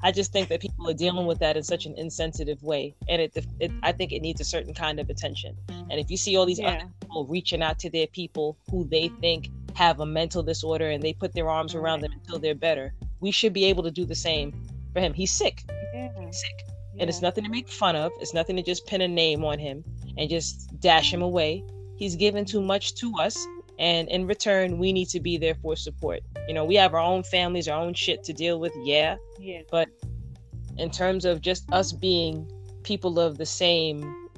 I just think that people are dealing with that in such an insensitive way, and it, it I think it needs a certain kind of attention. And if you see all these yeah. other people reaching out to their people who they think have a mental disorder and they put their arms around them until they're better, we should be able to do the same for him. He's sick. Yeah. He's sick. Yeah. And it's nothing to make fun of. It's nothing to just pin a name on him and just dash him away. He's given too much to us and in return we need to be there for support. You know we have our own families our own shit to deal with yeah. Yeah. But in terms of just us being people of the same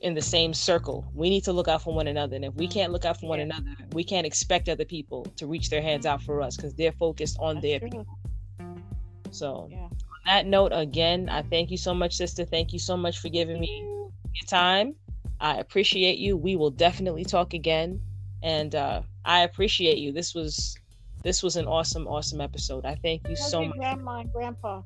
in the same circle we need to look out for one another. And if we mm-hmm. can't look out for one yeah. another we can't expect other people to reach their hands out for us because they're focused on That's their true. people. So yeah. on that note again i thank you so much sister. Thank you so much for giving me your time. I appreciate you. We will definitely talk again and uh, I appreciate you. This was this was an awesome, awesome episode. I thank you hug so your much. Grandma and grandpa.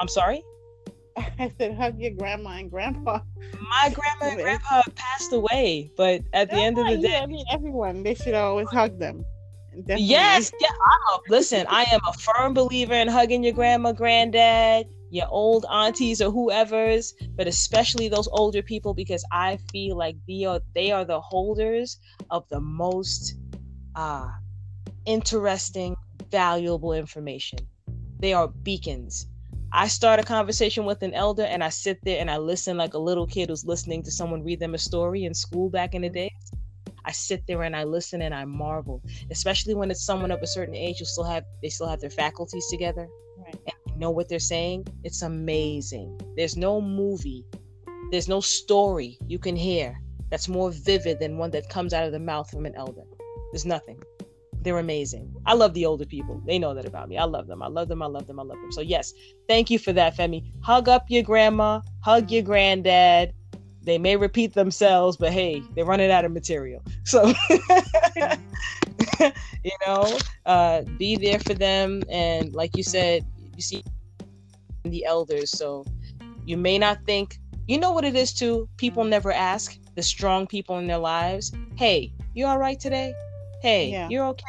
I'm sorry. I said hug your grandma and grandpa. My grandma and grandpa passed away, but at the end of the day, I mean everyone they should always hug them. Definitely. Yes, yeah. I'm a, listen, I am a firm believer in hugging your grandma, granddad, your old aunties or whoever's, but especially those older people because I feel like they are they are the holders of the most uh, interesting, valuable information. They are beacons. I start a conversation with an elder and I sit there and I listen like a little kid who's listening to someone read them a story in school back in the days. I sit there and I listen and I marvel, especially when it's someone of a certain age who still have they still have their faculties together right. and know what they're saying. It's amazing. There's no movie, there's no story you can hear that's more vivid than one that comes out of the mouth from an elder. There's nothing. They're amazing. I love the older people. They know that about me. I love them. I love them. I love them. I love them. So yes, thank you for that, Femi. Hug up your grandma. Hug your granddad they may repeat themselves, but hey, they're running out of material. So, you know, uh, be there for them. And like you said, you see the elders. So you may not think, you know what it is too? People never ask the strong people in their lives, hey, you all right today? Hey, yeah. you're okay?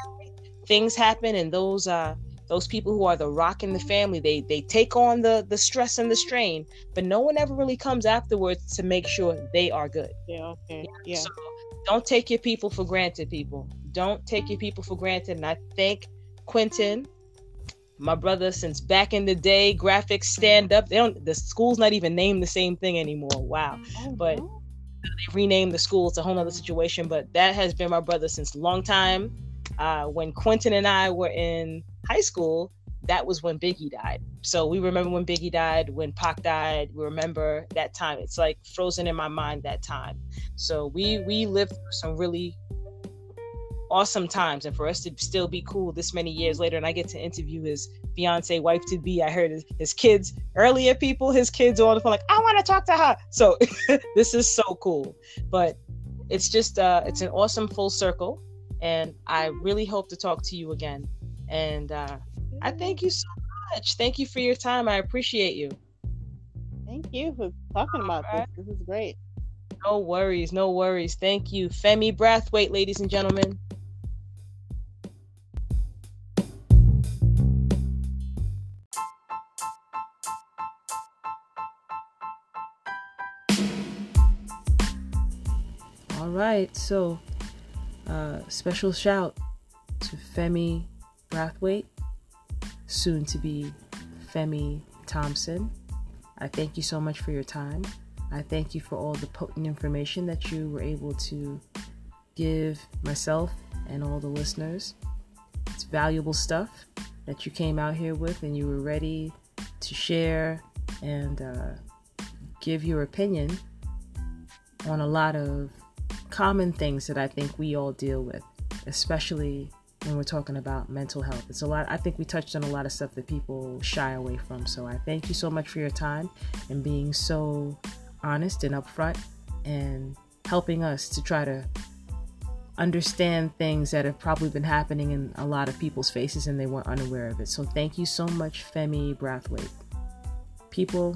Things happen, and those uh, those people who are the rock in the family they they take on the the stress and the strain but no one ever really comes afterwards to make sure they are good yeah okay yeah so don't take your people for granted people don't take your people for granted and i thank quentin my brother since back in the day graphics stand up they don't the school's not even named the same thing anymore wow oh, but they renamed the school it's a whole other situation but that has been my brother since long time uh, when quentin and i were in high school, that was when Biggie died. So we remember when Biggie died, when Pac died. We remember that time. It's like frozen in my mind that time. So we we lived through some really awesome times, and for us to still be cool this many years later, and I get to interview his fiance, wife to be. I heard his, his kids earlier. People, his kids all the phone like, I want to talk to her. So this is so cool. But it's just uh, it's an awesome full circle, and I really hope to talk to you again and uh, I thank you so much. Thank you for your time. I appreciate you. Thank you for talking about right. this. This is great. No worries, no worries. Thank you, Femi Brathwaite, ladies and gentlemen. Right, so uh, special shout to Femi Brathwaite, soon to be Femi Thompson. I thank you so much for your time. I thank you for all the potent information that you were able to give myself and all the listeners. It's valuable stuff that you came out here with and you were ready to share and uh, give your opinion on a lot of common things that I think we all deal with, especially when we're talking about mental health. It's a lot, I think we touched on a lot of stuff that people shy away from. So I thank you so much for your time and being so honest and upfront and helping us to try to understand things that have probably been happening in a lot of people's faces and they weren't unaware of it. So thank you so much, Femi Brathwaite. People,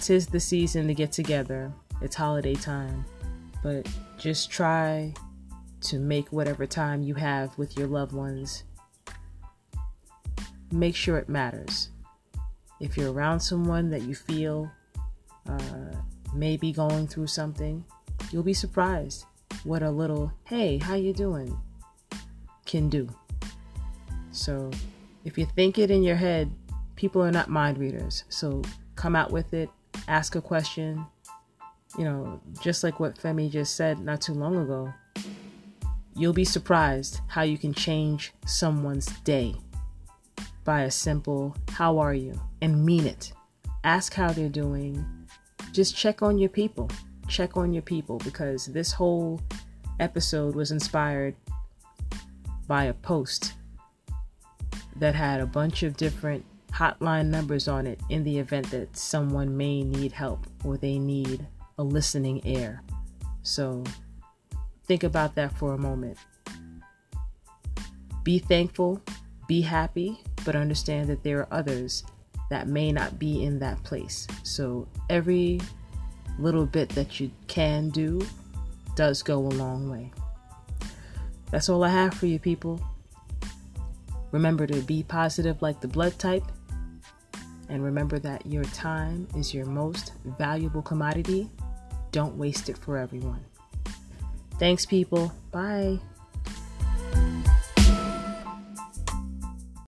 tis the season to get together. It's holiday time, but just try to make whatever time you have with your loved ones. Make sure it matters. If you're around someone that you feel uh, may be going through something, you'll be surprised what a little "Hey, how you doing?" can do. So, if you think it in your head, people are not mind readers. So, come out with it, ask a question. You know, just like what Femi just said not too long ago, you'll be surprised how you can change someone's day by a simple "How are you?" and mean it. Ask how they're doing just check on your people. Check on your people because this whole episode was inspired by a post that had a bunch of different hotline numbers on it in the event that someone may need help or they need a listening ear. So think about that for a moment. Be thankful, be happy, but understand that there are others that may not be in that place. So every little bit that you can do does go a long way. That's all I have for you, people. Remember to be positive like the blood type. And remember that your time is your most valuable commodity. Don't waste it for everyone. Thanks, people. Bye.